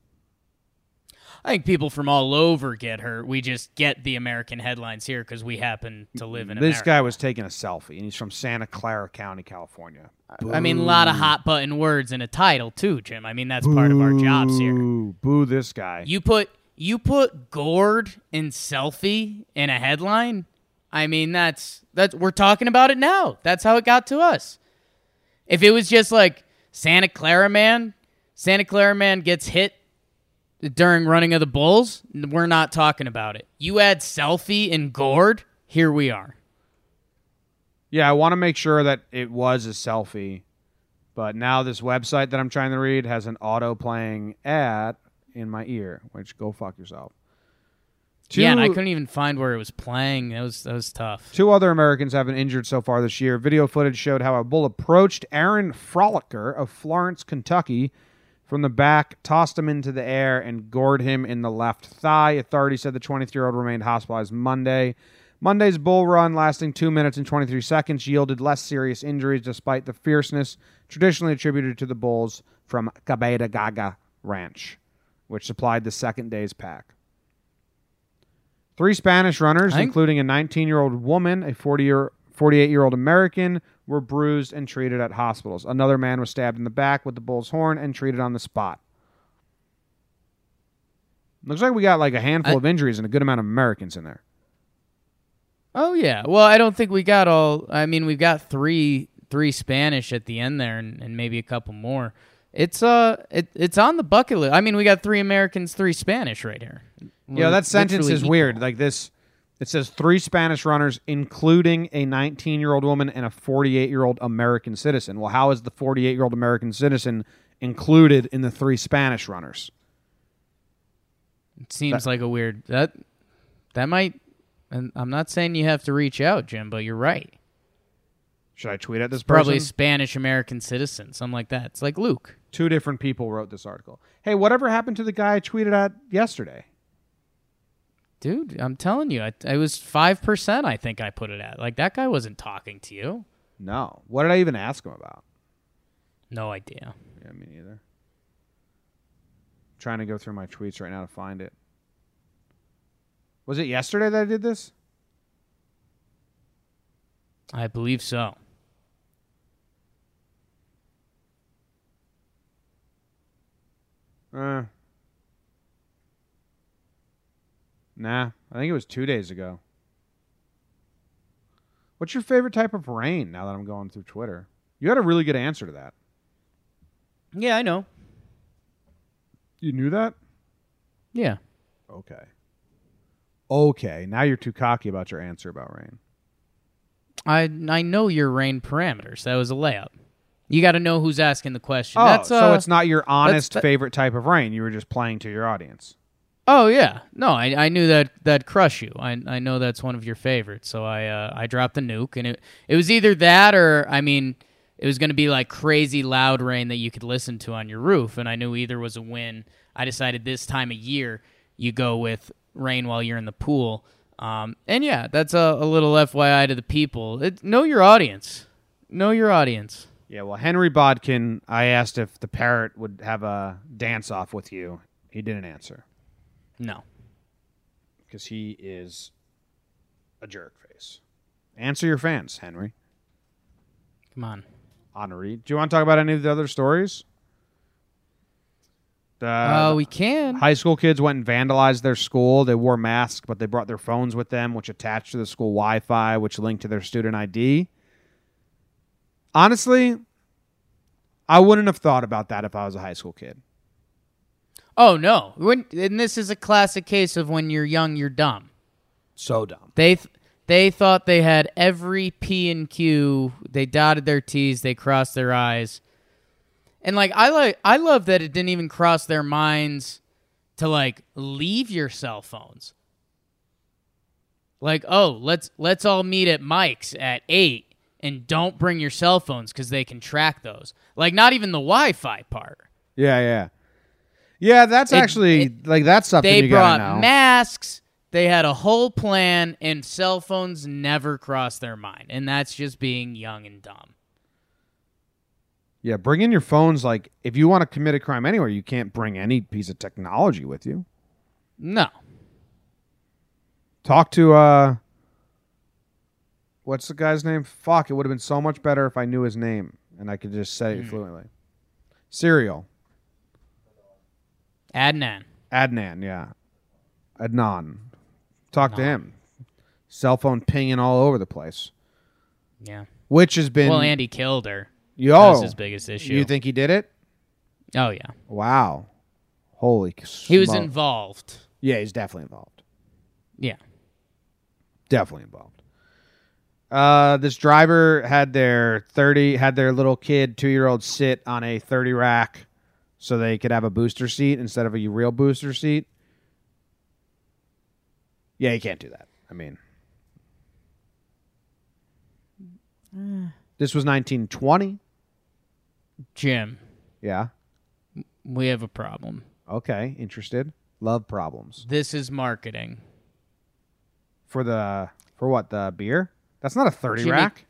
I think people from all over get hurt. We just get the American headlines here because we happen to live in America. This America. guy was taking a selfie and he's from Santa Clara County, California. I mean, a lot of hot button words in a title too, Jim. I mean, that's part of our jobs here. Boo, boo this guy. You put you put gored and selfie in a headline. I mean, that's that's we're talking about it now. That's how it got to us. If it was just like Santa Clara man, Santa Clara man gets hit during running of the bulls, we're not talking about it. You add selfie and gored, here we are. Yeah, I want to make sure that it was a selfie, but now this website that I'm trying to read has an auto playing ad in my ear, which go fuck yourself. Two, yeah, and I couldn't even find where it was playing. That was that was tough. Two other Americans have been injured so far this year. Video footage showed how a bull approached Aaron Frolicker of Florence, Kentucky, from the back, tossed him into the air, and gored him in the left thigh. Authorities said the 23 year old remained hospitalized Monday. Monday's bull run, lasting 2 minutes and 23 seconds, yielded less serious injuries despite the fierceness traditionally attributed to the bulls from Cebada Gago Ranch, which supplied the second day's pack. Three Spanish runners, think- including a 19 year old woman, a 40 year 48 year old American were bruised and treated at hospitals. Another man was stabbed in the back with the bull's horn and treated on the spot. Looks like we got like a handful I- of injuries and a good amount of Americans in there. Oh yeah. Well, I don't think we got all. I mean, we've got three three Spanish at the end there, and, and maybe a couple more. It's uh, it, it's on the bucket list. I mean, we got three Americans, three Spanish right here. Yeah, We're that sentence is equal. weird. Like this, it says three Spanish runners, including a 19 year old woman and a 48 year old American citizen. Well, how is the 48 year old American citizen included in the three Spanish runners? It seems like a weird that that might. And I'm not saying you have to reach out, Jim, but you're right. Should I tweet at this Probably a person? Spanish American citizen, something like that. It's like Luke. Two different people wrote this article. Hey, whatever happened to the guy I tweeted at yesterday? Dude, I'm telling you, I, it was five percent. I think I put it at. Like that guy wasn't talking to you. No. What did I even ask him about? No idea. Yeah, me neither. trying to go through my tweets right now to find it. Was it yesterday that I did this? I believe so. Uh, nah, I think it was two days ago. What's your favorite type of rain now that I'm going through Twitter? You had a really good answer to that. Yeah, I know. You knew that? Yeah. Okay. Okay, now you're too cocky about your answer about rain. I I know your rain parameters. That was a layup. You got to know who's asking the question. Oh, That's uh, so it's not your honest that- favorite type of rain. You were just playing to your audience. Oh yeah, no, I, I knew that that crush you. I I know that's one of your favorites. So I uh, I dropped the nuke, and it it was either that or I mean, it was going to be like crazy loud rain that you could listen to on your roof, and I knew either was a win. I decided this time of year you go with rain while you're in the pool. Um, and yeah, that's a, a little FYI to the people. It, know your audience. Know your audience. Yeah, well, Henry Bodkin, I asked if the parrot would have a dance off with you. He didn't answer No. because he is a jerk face. Answer your fans, Henry. Come on. Honoree. Do you want to talk about any of the other stories? The Uh, we can. high school kids went and vandalized their school. They wore masks, but they brought their phones with them, which attached to the school Wi Fi, which linked to their student ID. Honestly, I wouldn't have thought about that if I was a high school kid. Oh no! When, and this is a classic case of when you're young, you're dumb. So dumb. They th- they thought they had every P and Q. They dotted their T's. They crossed their I's. And like I like I love that it didn't even cross their minds to like leave your cell phones. Like oh let's let's all meet at Mike's at eight and don't bring your cell phones because they can track those. Like not even the Wi-Fi part. Yeah, yeah. Yeah, that's It- actually it- like that's something they brought masks they had a whole plan and cell phones never crossed their mind and that's just being young and dumb yeah, bring in your phones. Like, if you want to commit a crime anywhere, you can't bring any piece of technology with you. no Talk to uh, what's the guy's name? Fuck, it would have been so much better if I knew his name and I could just say it fluently. Serial, adnan Adnan, yeah, Adnan. Talk to Adnan. him. Cell phone pinging all over the place, yeah which has been. well andy killed her yo, that was his biggest issue you think he did it? oh yeah Wow, holy. he was smoke. involved Yeah, he's definitely involved. yeah definitely involved. Uh, this driver had their thirty had their little kid two year old sit on a thirty rack, so they could have a booster seat instead of a real booster seat. Yeah, you can't do that. I mean, this was nineteen twenty. jim Yeah. we have a problem Okay. Interested. Love problems this is marketing for the for what the beer? That's not a thirty Jimmy- rack.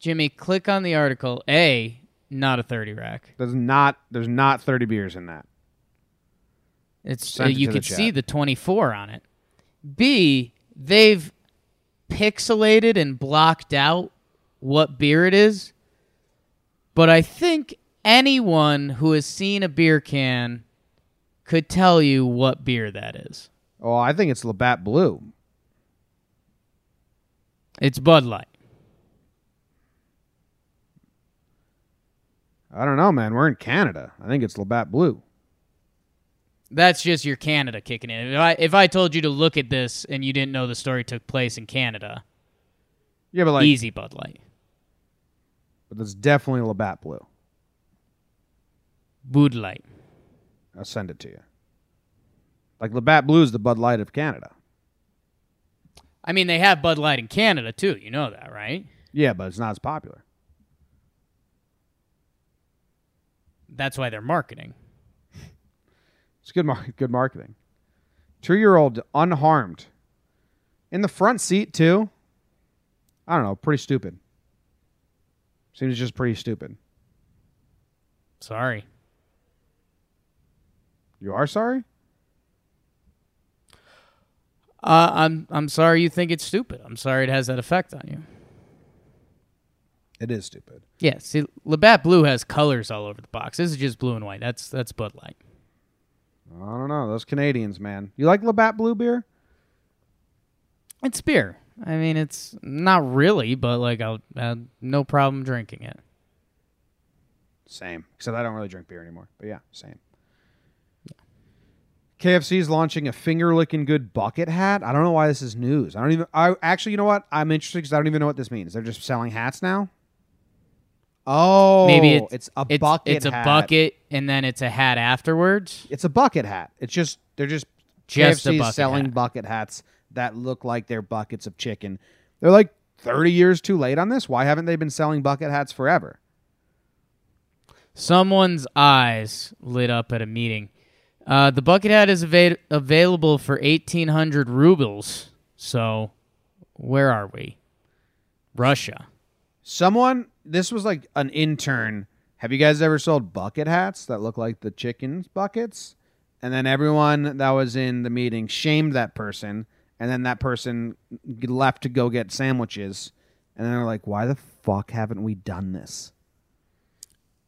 jimmy click on the article a not a 30 rack There's not. There's not thirty beers in that. It's uh, it you the could see the 24 on it. B, they've pixelated and blocked out what beer it is, but I think anyone who has seen a beer can could tell you what beer that is. Oh, I think it's Labatt Blue. It's Bud Light. I don't know, man. We're in Canada. I think it's Labatt Blue. That's just your Canada kicking in. If I if I told you to look at this and you didn't know the story took place in Canada, Yeah, but like, easy Bud Light. but that's definitely Labatt Blue. Bud Light. I'll send it to you. Like Labatt Blue is the Bud Light of Canada. I mean, they have Bud Light in Canada too. You know that, right? Yeah, but it's not as popular. That's why they're marketing. It's good, mar- good marketing. Two-year-old unharmed, in the front seat too. I don't know. Pretty stupid. Seems just pretty stupid. Sorry. You are sorry? Uh, I'm I'm sorry you think it's stupid. I'm sorry it has that effect on you. It is stupid. Yeah, see, Labatt Blue has colors all over the box. This is just blue and white. That's that's Bud Light. I don't know. Those Canadians, man. You like Labatt Blue beer? It's beer. I mean, it's not really, but like I'll uh, no problem drinking it. Same. Except I don't really drink beer anymore. But yeah, same. KFC is launching a finger licking good bucket hat. I don't know why this is news. I don't even. I actually, you know what? I'm interested because I don't even know what this means. They're just selling hats now. Oh, Maybe it's it's a it's, bucket. It's a bucket, and then it's a hat afterwards. It's a bucket hat. It's just they're just Just bucket selling hat. bucket hats that look like they're buckets of chicken. They're like 30 years too late on this. Why haven't they been selling bucket hats forever? Someone's eyes lit up at a meeting. Uh, the bucket hat is ava- available for eighteen hundred rubles. So, where are we? Russia. Someone, this was like an intern. Have you guys ever sold bucket hats that look like the chicken's buckets? And then everyone that was in the meeting shamed that person. And then that person left to go get sandwiches. And then they're like, why the fuck haven't we done this?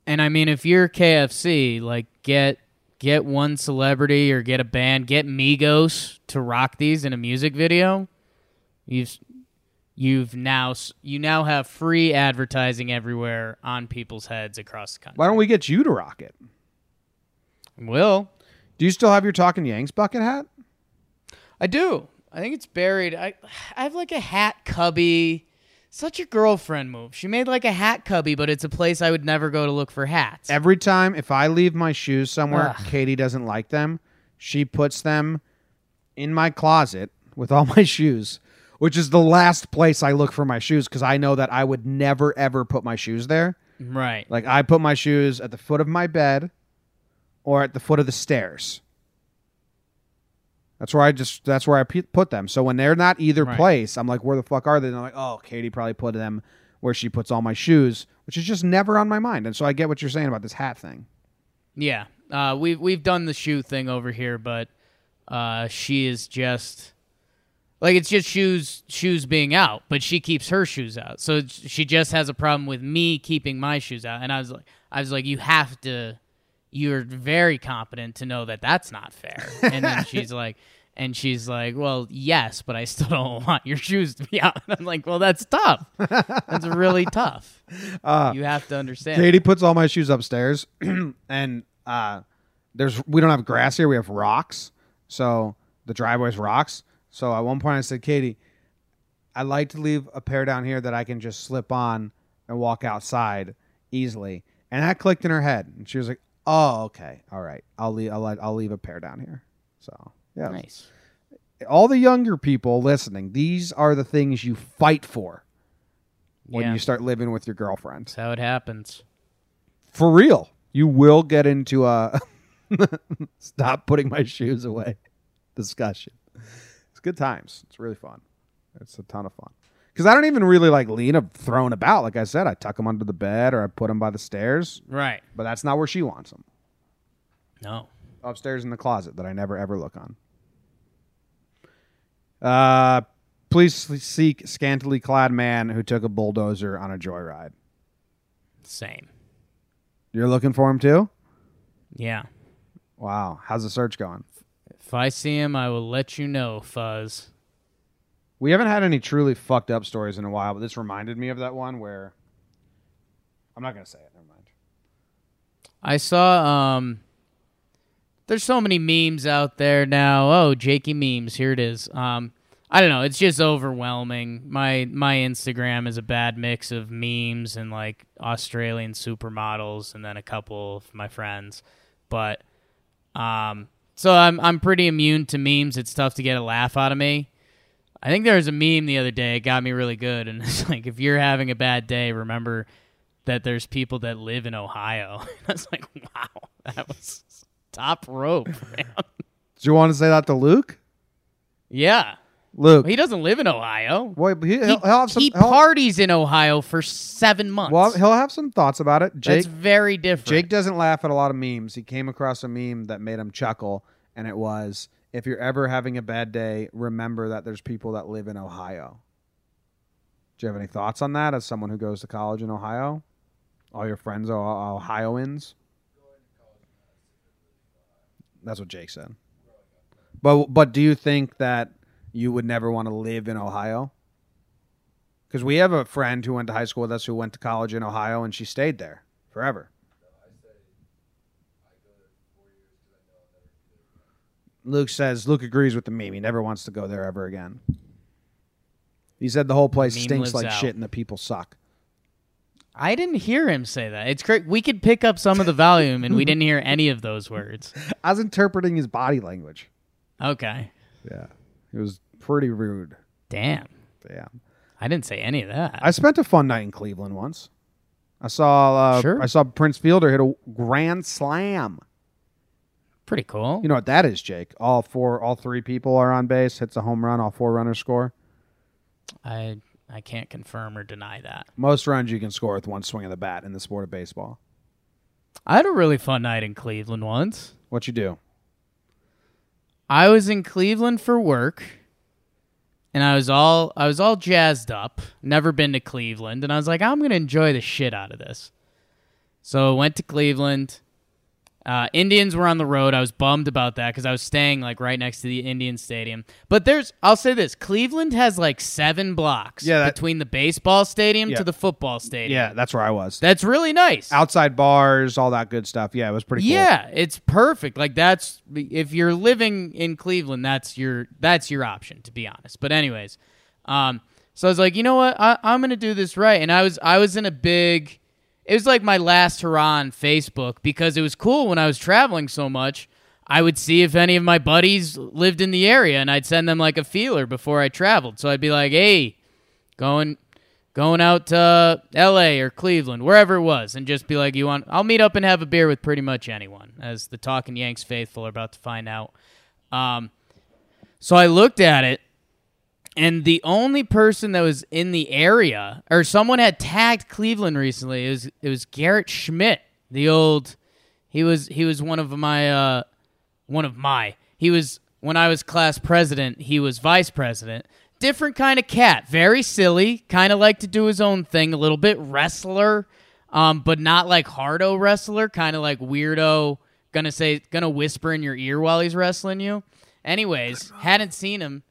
And I mean, if you're KFC, like get get one celebrity or get a band, get Migos to rock these in a music video. You've you've now you now have free advertising everywhere on people's heads across the country. Why don't we get you to rock it? Will Do you still have your Talking Yanks bucket hat? I do? I think it's buried. I I have like a hat cubby. Such a girlfriend move. She made like a hat cubby, but it's a place I would never go to look for hats. Every time if I leave my shoes somewhere, Ugh. Katie doesn't like them. She puts them in my closet with all my shoes, which is the last place I look for my shoes because I know that I would never ever put my shoes there. right. Like I put my shoes at the foot of my bed or at the foot of the stairs. That's where I just that's where I put them. So when they're not either Right. place, I'm like, where the fuck are they? And I'm like, oh, Katie probably put them where she puts all my shoes, which is just never on my mind. And so I get what you're saying about this hat thing. Yeah, uh, we've we've done the shoe thing over here, but uh, she is just like it's just shoes shoes being out, but she keeps her shoes out, so it's- she just has a problem with me keeping my shoes out. And I was like, I was like, you have to, you're very competent to know that that's not fair. And then she's like. And she's like, "Well, yes, but I still don't want your shoes to be out." And I'm like, "Well, that's tough. That's really tough. you have to understand." Katie puts all my shoes upstairs, and uh, there's we don't have grass here. We have rocks, so the driveway's rocks. So at one point I said, Katie, I'd like to leave a pair down here that I can just slip on and walk outside easily. And that clicked in her head, and she was like, "Oh, okay, all right. I'll leave. I'll, I'll leave a pair down here." So yeah, Nice. all the younger people listening, these are the things you fight for when Yeah. you start living with your girlfriend. That's how it happens. For real. You will get into a stop putting my shoes away discussion. Good times. It's really fun. It's a ton of fun. Because I don't even really like lean up thrown about. Like I said, I tuck them under the bed or I put them by the stairs, Right. but that's not where she wants them. No. Upstairs in the closet that I never ever look on. Uh, Please seek scantily clad man who took a bulldozer on a joyride. Same. You're looking for him too? Yeah. Wow. How's the search going? If I see him, I will let you know, Fuzz. We haven't had any truly fucked up stories in a while, but this reminded me of that one where I'm not gonna say it. Never mind. I saw um there's so many memes out there now. Oh, Jakey memes, here it is. Um I don't know, it's just overwhelming. My my Instagram is a bad mix of memes and like Australian supermodels and then a couple of my friends. But um so I'm I'm pretty immune to memes. It's tough to get a laugh out of me. I think there was a meme the other day. It got me really good, and it's like if you're having a bad day, remember that there's people that live in Ohio. I was like, wow, that was top rope. Man. Do you want to say that to Luke? Yeah, Luke. he doesn't live in Ohio. He, he'll have some. he parties in Ohio for seven months. well, he'll have some thoughts about it. Jake, That's very different. Jake doesn't laugh at a lot of memes. He came across a meme that made him chuckle, and it was, "If you're ever having a bad day, remember that there's people that live in Ohio." Do you have any thoughts on that? As someone who goes to college in Ohio, all your friends are oh-, Ohioans. That's what Jake said. But but do you think that you would never want to live in Ohio? Because we have a friend who went to high school with us who went to college in Ohio, and she stayed there forever. Luke says Luke agrees with the meme. He never wants to go there ever again. He said the whole place Meme stinks lives like out. shit and the people suck. I didn't hear him say that. It's great. We could pick up some of the volume, and we didn't hear any of those words. I was interpreting his body language. Okay. Yeah, it was pretty rude. Damn. Damn. I didn't say any of that. I spent a fun night in Cleveland once. I saw uh, Sure. I saw Prince Fielder hit a grand slam. Pretty cool. You know what that is, Jake? All four, all three people are on base. Hits a home run. All four runners score. I I can't confirm or deny that. Most runs you can score with one swing of the bat in the sport of baseball. I had a really fun night in Cleveland once. What you do? I was in Cleveland for work and I was all I was all jazzed up. Never been to Cleveland and I was like I'm going to enjoy the shit out of this. So I went to Cleveland. Uh, Indians were on the road. I was bummed about that because I was staying like right next to the Indian Stadium. But there's, I'll say this: Cleveland has like seven blocks Yeah, that- between the baseball stadium Yeah. to the football stadium. Yeah, that's where I was. that's really nice. Outside bars, all that good stuff. Yeah, it was pretty cool. Yeah, it's perfect. Like that's if you're living in Cleveland, that's your that's your option to be honest. But anyways, um, so I was like, you know what, I, I'm gonna do this right, and I was I was in a big. It was like my last hurrah on Facebook because it was cool when I was traveling so much. I would see if any of my buddies lived in the area, and I'd send them like a feeler before I traveled. So I'd be like, "Hey, going going out to L.A. or Cleveland, wherever it was, and just be like, "You want? I'll meet up and have a beer with pretty much anyone." As the Talking Yanks faithful are about to find out. Um, so I looked at it, and the only person that was in the area, or someone had tagged Cleveland recently, it was it was Garrett Schmidt, the old. He was he was one of my uh, one of my. He was when I was class president. He was vice president. Different kind of cat, very silly, kind of like to do his own thing, a little bit wrestler, um, but not like hardo wrestler, kind of like weirdo. Gonna say, gonna whisper in your ear while he's wrestling you. Anyways, hadn't seen him.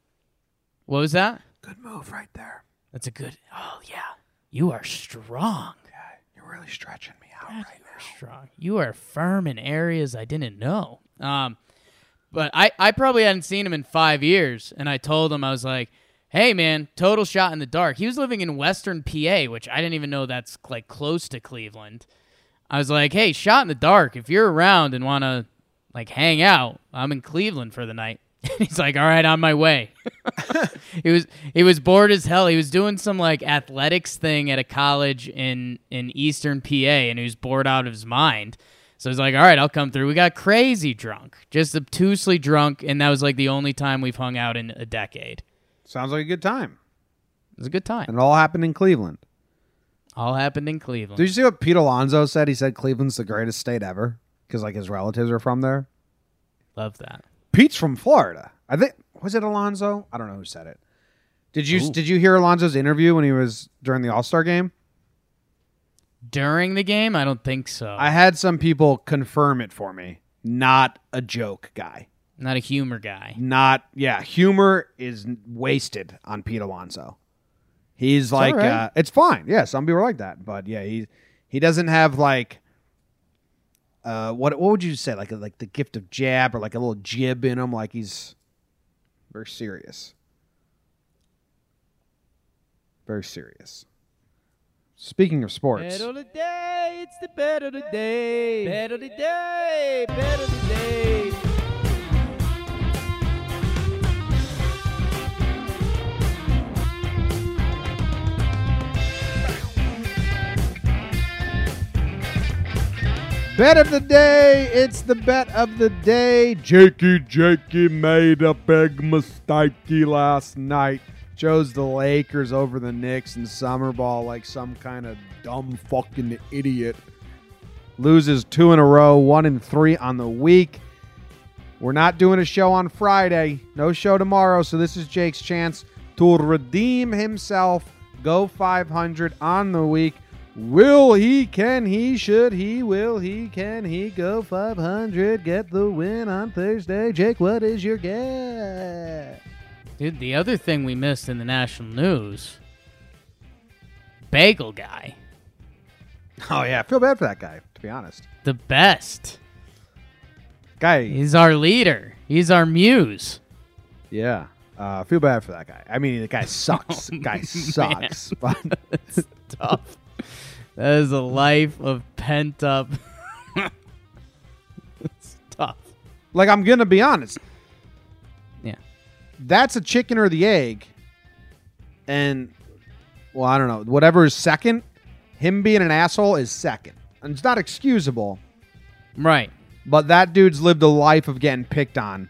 What was that? Good move right there. That's a good. Oh yeah, you are strong. You're really stretching me out God, you are strong. You are firm in areas I didn't know. Um, but I, I probably hadn't seen him in five years, and I told him I was like, "Hey, man, total shot in the dark." He was living in Western PA, which I didn't even know that's like close to Cleveland. I was like, "Hey, shot in the dark. If you're around and want to like hang out, I'm in Cleveland for the night." He's like, "All right, on my way." he was he was bored as hell. He was doing some like athletics thing at a college in in Eastern PA, and he was bored out of his mind. So he's like, "All right, I'll come through." We got crazy drunk, just obtusely drunk, and that was like the only time we've hung out in a decade. Sounds like a good time. It was a good time. And it all happened in Cleveland. All happened in Cleveland. Did you see what Pete Alonso said? He said Cleveland's the greatest state ever because like his relatives are from there. Love that. Pete's from Florida. I think was it Alonso? I don't know who said it. Did you Ooh. did you hear Alonso's interview when he was during the All Star game? During the game, I don't think so. I had some people confirm it for me. Not a joke guy. Not a humor guy. Not yeah. Humor is wasted on Pete Alonso. He's like all right. uh, it's fine. Yeah, some people are like that, but yeah, he he doesn't have like uh what what would you say like like the gift of jab or like a little jib in him like he's very serious. Very serious. Speaking of sports, Bet of the day, it's the bet of the day. Bet of the day, bet of the day. Bet of the day. It's the bet of the day. Jakey Jakey made a big mistake last night. Chose the Lakers over the Knicks in summer ball like some kind of dumb fucking idiot. Loses two in a row, one in three on the week. We're not doing a show on Friday. No show tomorrow, so this is Jake's chance to redeem himself. Go 500 on the week. Will he, can he, should he, will he, can he go 500? Get the win on Thursday. Jake, what is your guess? Dude, the other thing we missed in the national news Bagel Guy. Oh, yeah. I feel bad for that guy, to be honest. The best. Guy, He's our leader. He's our muse. yeah. Uh, feel bad for that guy. I mean, the guy sucks. Oh, guy sucks. But It's tough. That is a life of pent up. it's tough. like, I'm going to be honest. Yeah. that's a chicken or the egg. And well, I don't know. Whatever is second, him being an asshole is second. And it's not excusable, Right. but that dude's lived a life of getting picked on.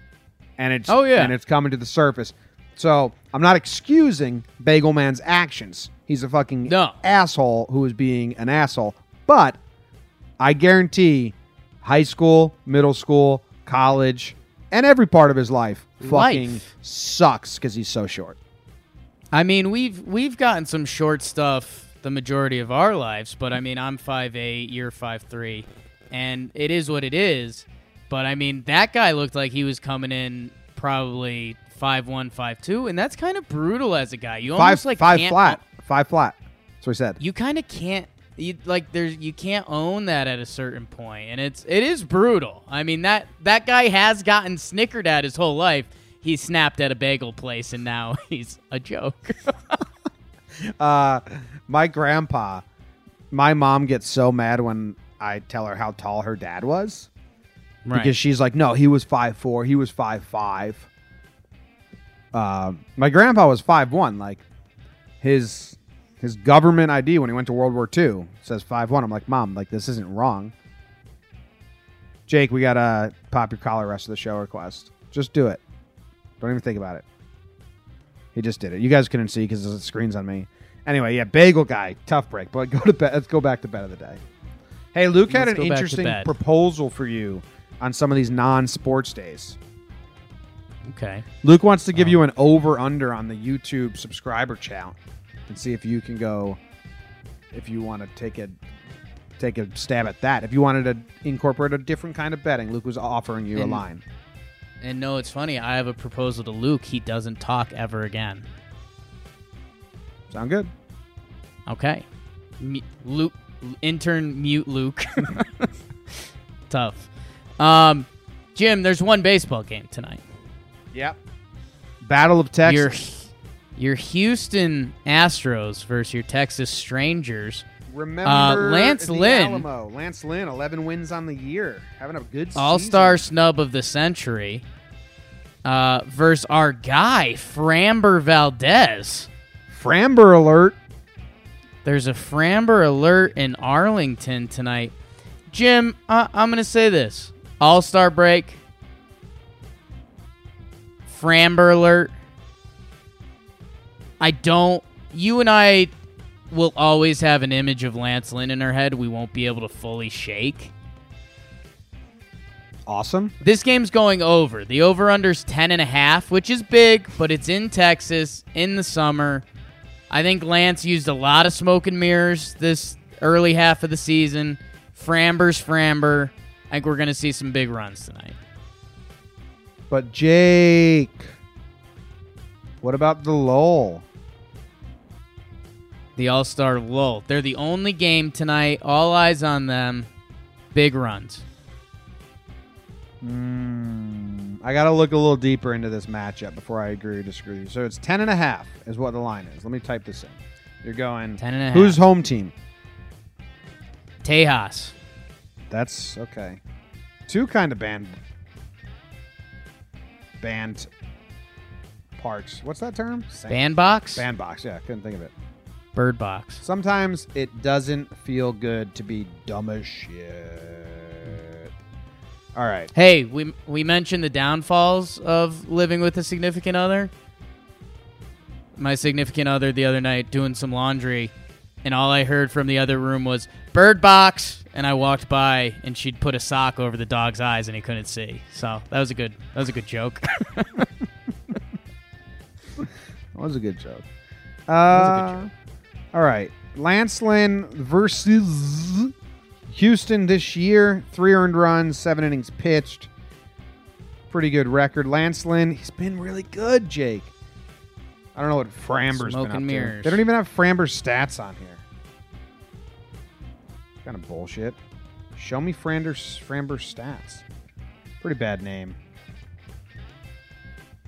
And it's Oh, yeah. and it's coming to the surface. So I'm not excusing Bagel Man's actions. He's a fucking No. asshole who is being an asshole. But I guarantee high school, middle school, college, and every part of his life fucking Life. sucks because he's so short. I mean, we've we've gotten some short stuff the majority of our lives, but I mean, I'm 5'8", you're 5'3", and it is what it is. But I mean, that guy looked like he was coming in probably 5'1", 5'2", and that's kind of brutal as a guy. You Five, almost like five can't flat, five flat. That's what he said. you kind of can't you like there's you can't own that at a certain point and it's it is brutal i mean that that guy has gotten snickered at his whole life he snapped at a bagel place and now he's a joke Uh, my grandpa, my mom gets so mad when I tell her how tall her dad was because she's like, no, he was five four, he was five five. Uh, my grandpa was five one. Like his his government ID when he went to World War II says five one. I'm like, mom, like this isn't wrong. Jake, we gotta pop your collar rest of the show request. Just do it. Don't even think about it. He just did it. You guys couldn't see because the screen's on me. Anyway, yeah, bagel guy, tough break. But go to bed. Let's go back to bed of the day. Hey, Luke had Let's an back to interesting proposal for you on some of these non-sports days. Okay. Luke wants to give you an over/under on the YouTube subscriber count and see if you can go. If you want to take a take a stab at that, if you wanted to incorporate a different kind of betting, Luke was offering you a line. and no it's funny i have a proposal to luke he doesn't talk ever again. Sound good? okay. Luke intern mute luke. Tough. Um jim there's one baseball game tonight Yep. Battle of Texas. your Houston Astros versus your Texas Strangers. Remember Lance the Lynn. Alamo. Lance Lynn, 11 wins on the year. Having a good All Star snub of the century. Uh, versus our guy Framber Valdez. Framber alert. There's a Framber alert in Arlington tonight. Jim, uh, I'm gonna say this: All Star break. Framber alert. I don't. You and I will always have an image of Lance Lynn in our head. We won't be able to fully shake. awesome. This game's going over. The over under's 10 and a half, which is big, but it's in Texas in the summer. I think Lance used a lot of smoke and mirrors this early half of the season. Framber's Framber. I think we're going to see some big runs tonight. But Jake, what about the lull? The All Star lull. They're the only game tonight. All eyes on them. Big runs. Mm, I got to look a little deeper into this matchup before I agree or disagree. you. So it's 10 and a half is what the line is. Let me type this in. You're going 10 and a half. Who's home team? Tejas. That's okay. Two kind of band band parks. What's that term? Bandbox? Bandbox. Yeah, couldn't think of it. Bird box. Sometimes it doesn't feel good to be dumb as shit. All right. Hey, we we mentioned the downfalls of living with a significant other. My significant other the other night doing some laundry, and all I heard from the other room was "bird box," and I walked by, and she'd put a sock over the dog's eyes, and he couldn't see. So that was a good that was a good joke. That was a good joke. Uh, was a good joke. All right. Lance Lynn versus Houston this year. Three earned runs, seven innings pitched. Pretty good record. Lance Lynn, he's been really good, Jake. I don't know what Framber's Smoke been up and to. mirrors. They don't even have Framber's stats on here. Kind of bullshit. Show me Framber's, Framber's stats. Pretty bad name.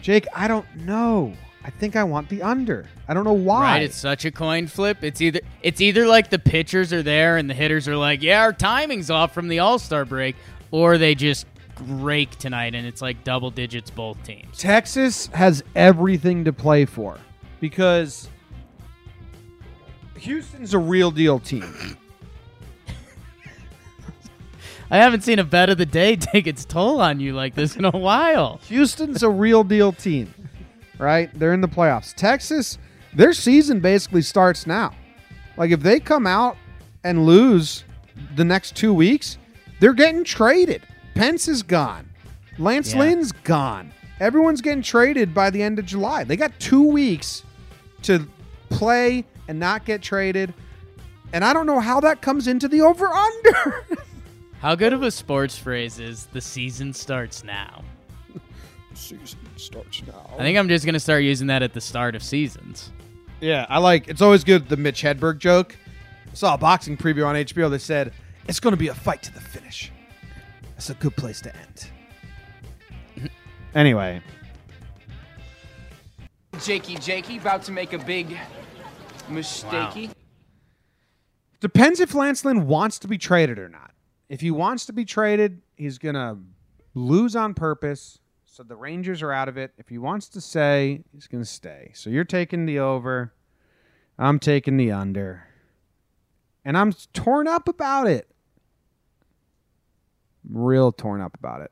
Jake, I don't know. I think I want the under. I don't know why. Right, it's such a coin flip. It's either it's either like the pitchers are there and the hitters are like, "Yeah, our timing's off from the All-Star break," or they just rake tonight and it's like double digits both teams. Texas has everything to play for because Houston's a real deal team. I haven't seen a bet of the day take its toll on you like this in a while. Houston's a real deal team, right? They're in the playoffs. Texas, their season basically starts now. Like if they come out and lose the next two weeks, they're getting traded. Pence is gone. Lance Yeah. Lynn's gone. Everyone's getting traded by the end of July. They got two weeks to play and not get traded. And I don't know how that comes into the over under. How good of a sports phrase is the season starts now? season starts now. I think I'm just going to start using that at the start of seasons. Yeah, I like. It's always good the Mitch Hedberg joke. I saw a boxing preview on HBO. They said it's going to be a fight to the finish. That's a good place to end. anyway, Jakey Jakey about to make a big mistakey. depends if Lance Lynn wants to be traded or not. If he wants to be traded, he's gonna lose on purpose. So the Rangers are out of it. If he wants to stay, he's gonna stay. So you're taking the over. I'm taking the under. And I'm torn up about it. Real torn up about it.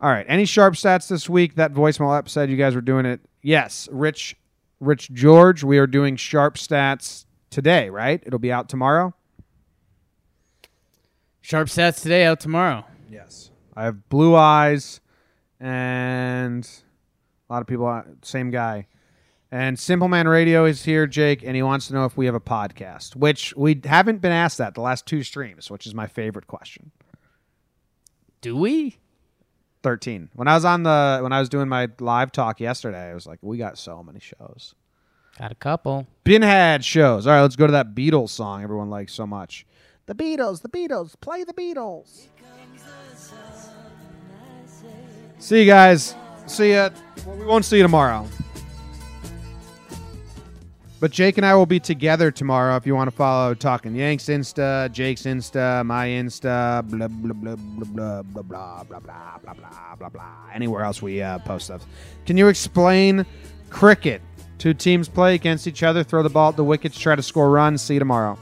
All right. Any sharp stats this week? That voicemail app said you guys were doing it. Yes. Rich Rich George, we are doing sharp stats today, right? It'll be out tomorrow. Sharp stats today, out tomorrow. Yes. I have blue eyes and a lot of people uh, same guy. And Simple Man Radio is here, Jake, and he wants to know if we have a podcast, which we haven't been asked that the last two streams, which is my favorite question. Do we? 13. When I was on the when I was doing my live talk yesterday, I was like, we got so many shows. Got a couple. Been had shows. All right, let's go to that Beatles song everyone likes so much. The Beatles, the Beatles, play the Beatles. See you guys. See ya. Well, we won't see you tomorrow. But Jake and I will be together tomorrow if you want to follow Talking Yanks Insta, Jake's Insta, my Insta, blah blah blah blah blah blah blah blah blah blah blah blah blah. Anywhere else we uh, post stuff. Can you explain cricket? Two teams play against each other, throw the ball at the wickets, try to score runs. See you tomorrow.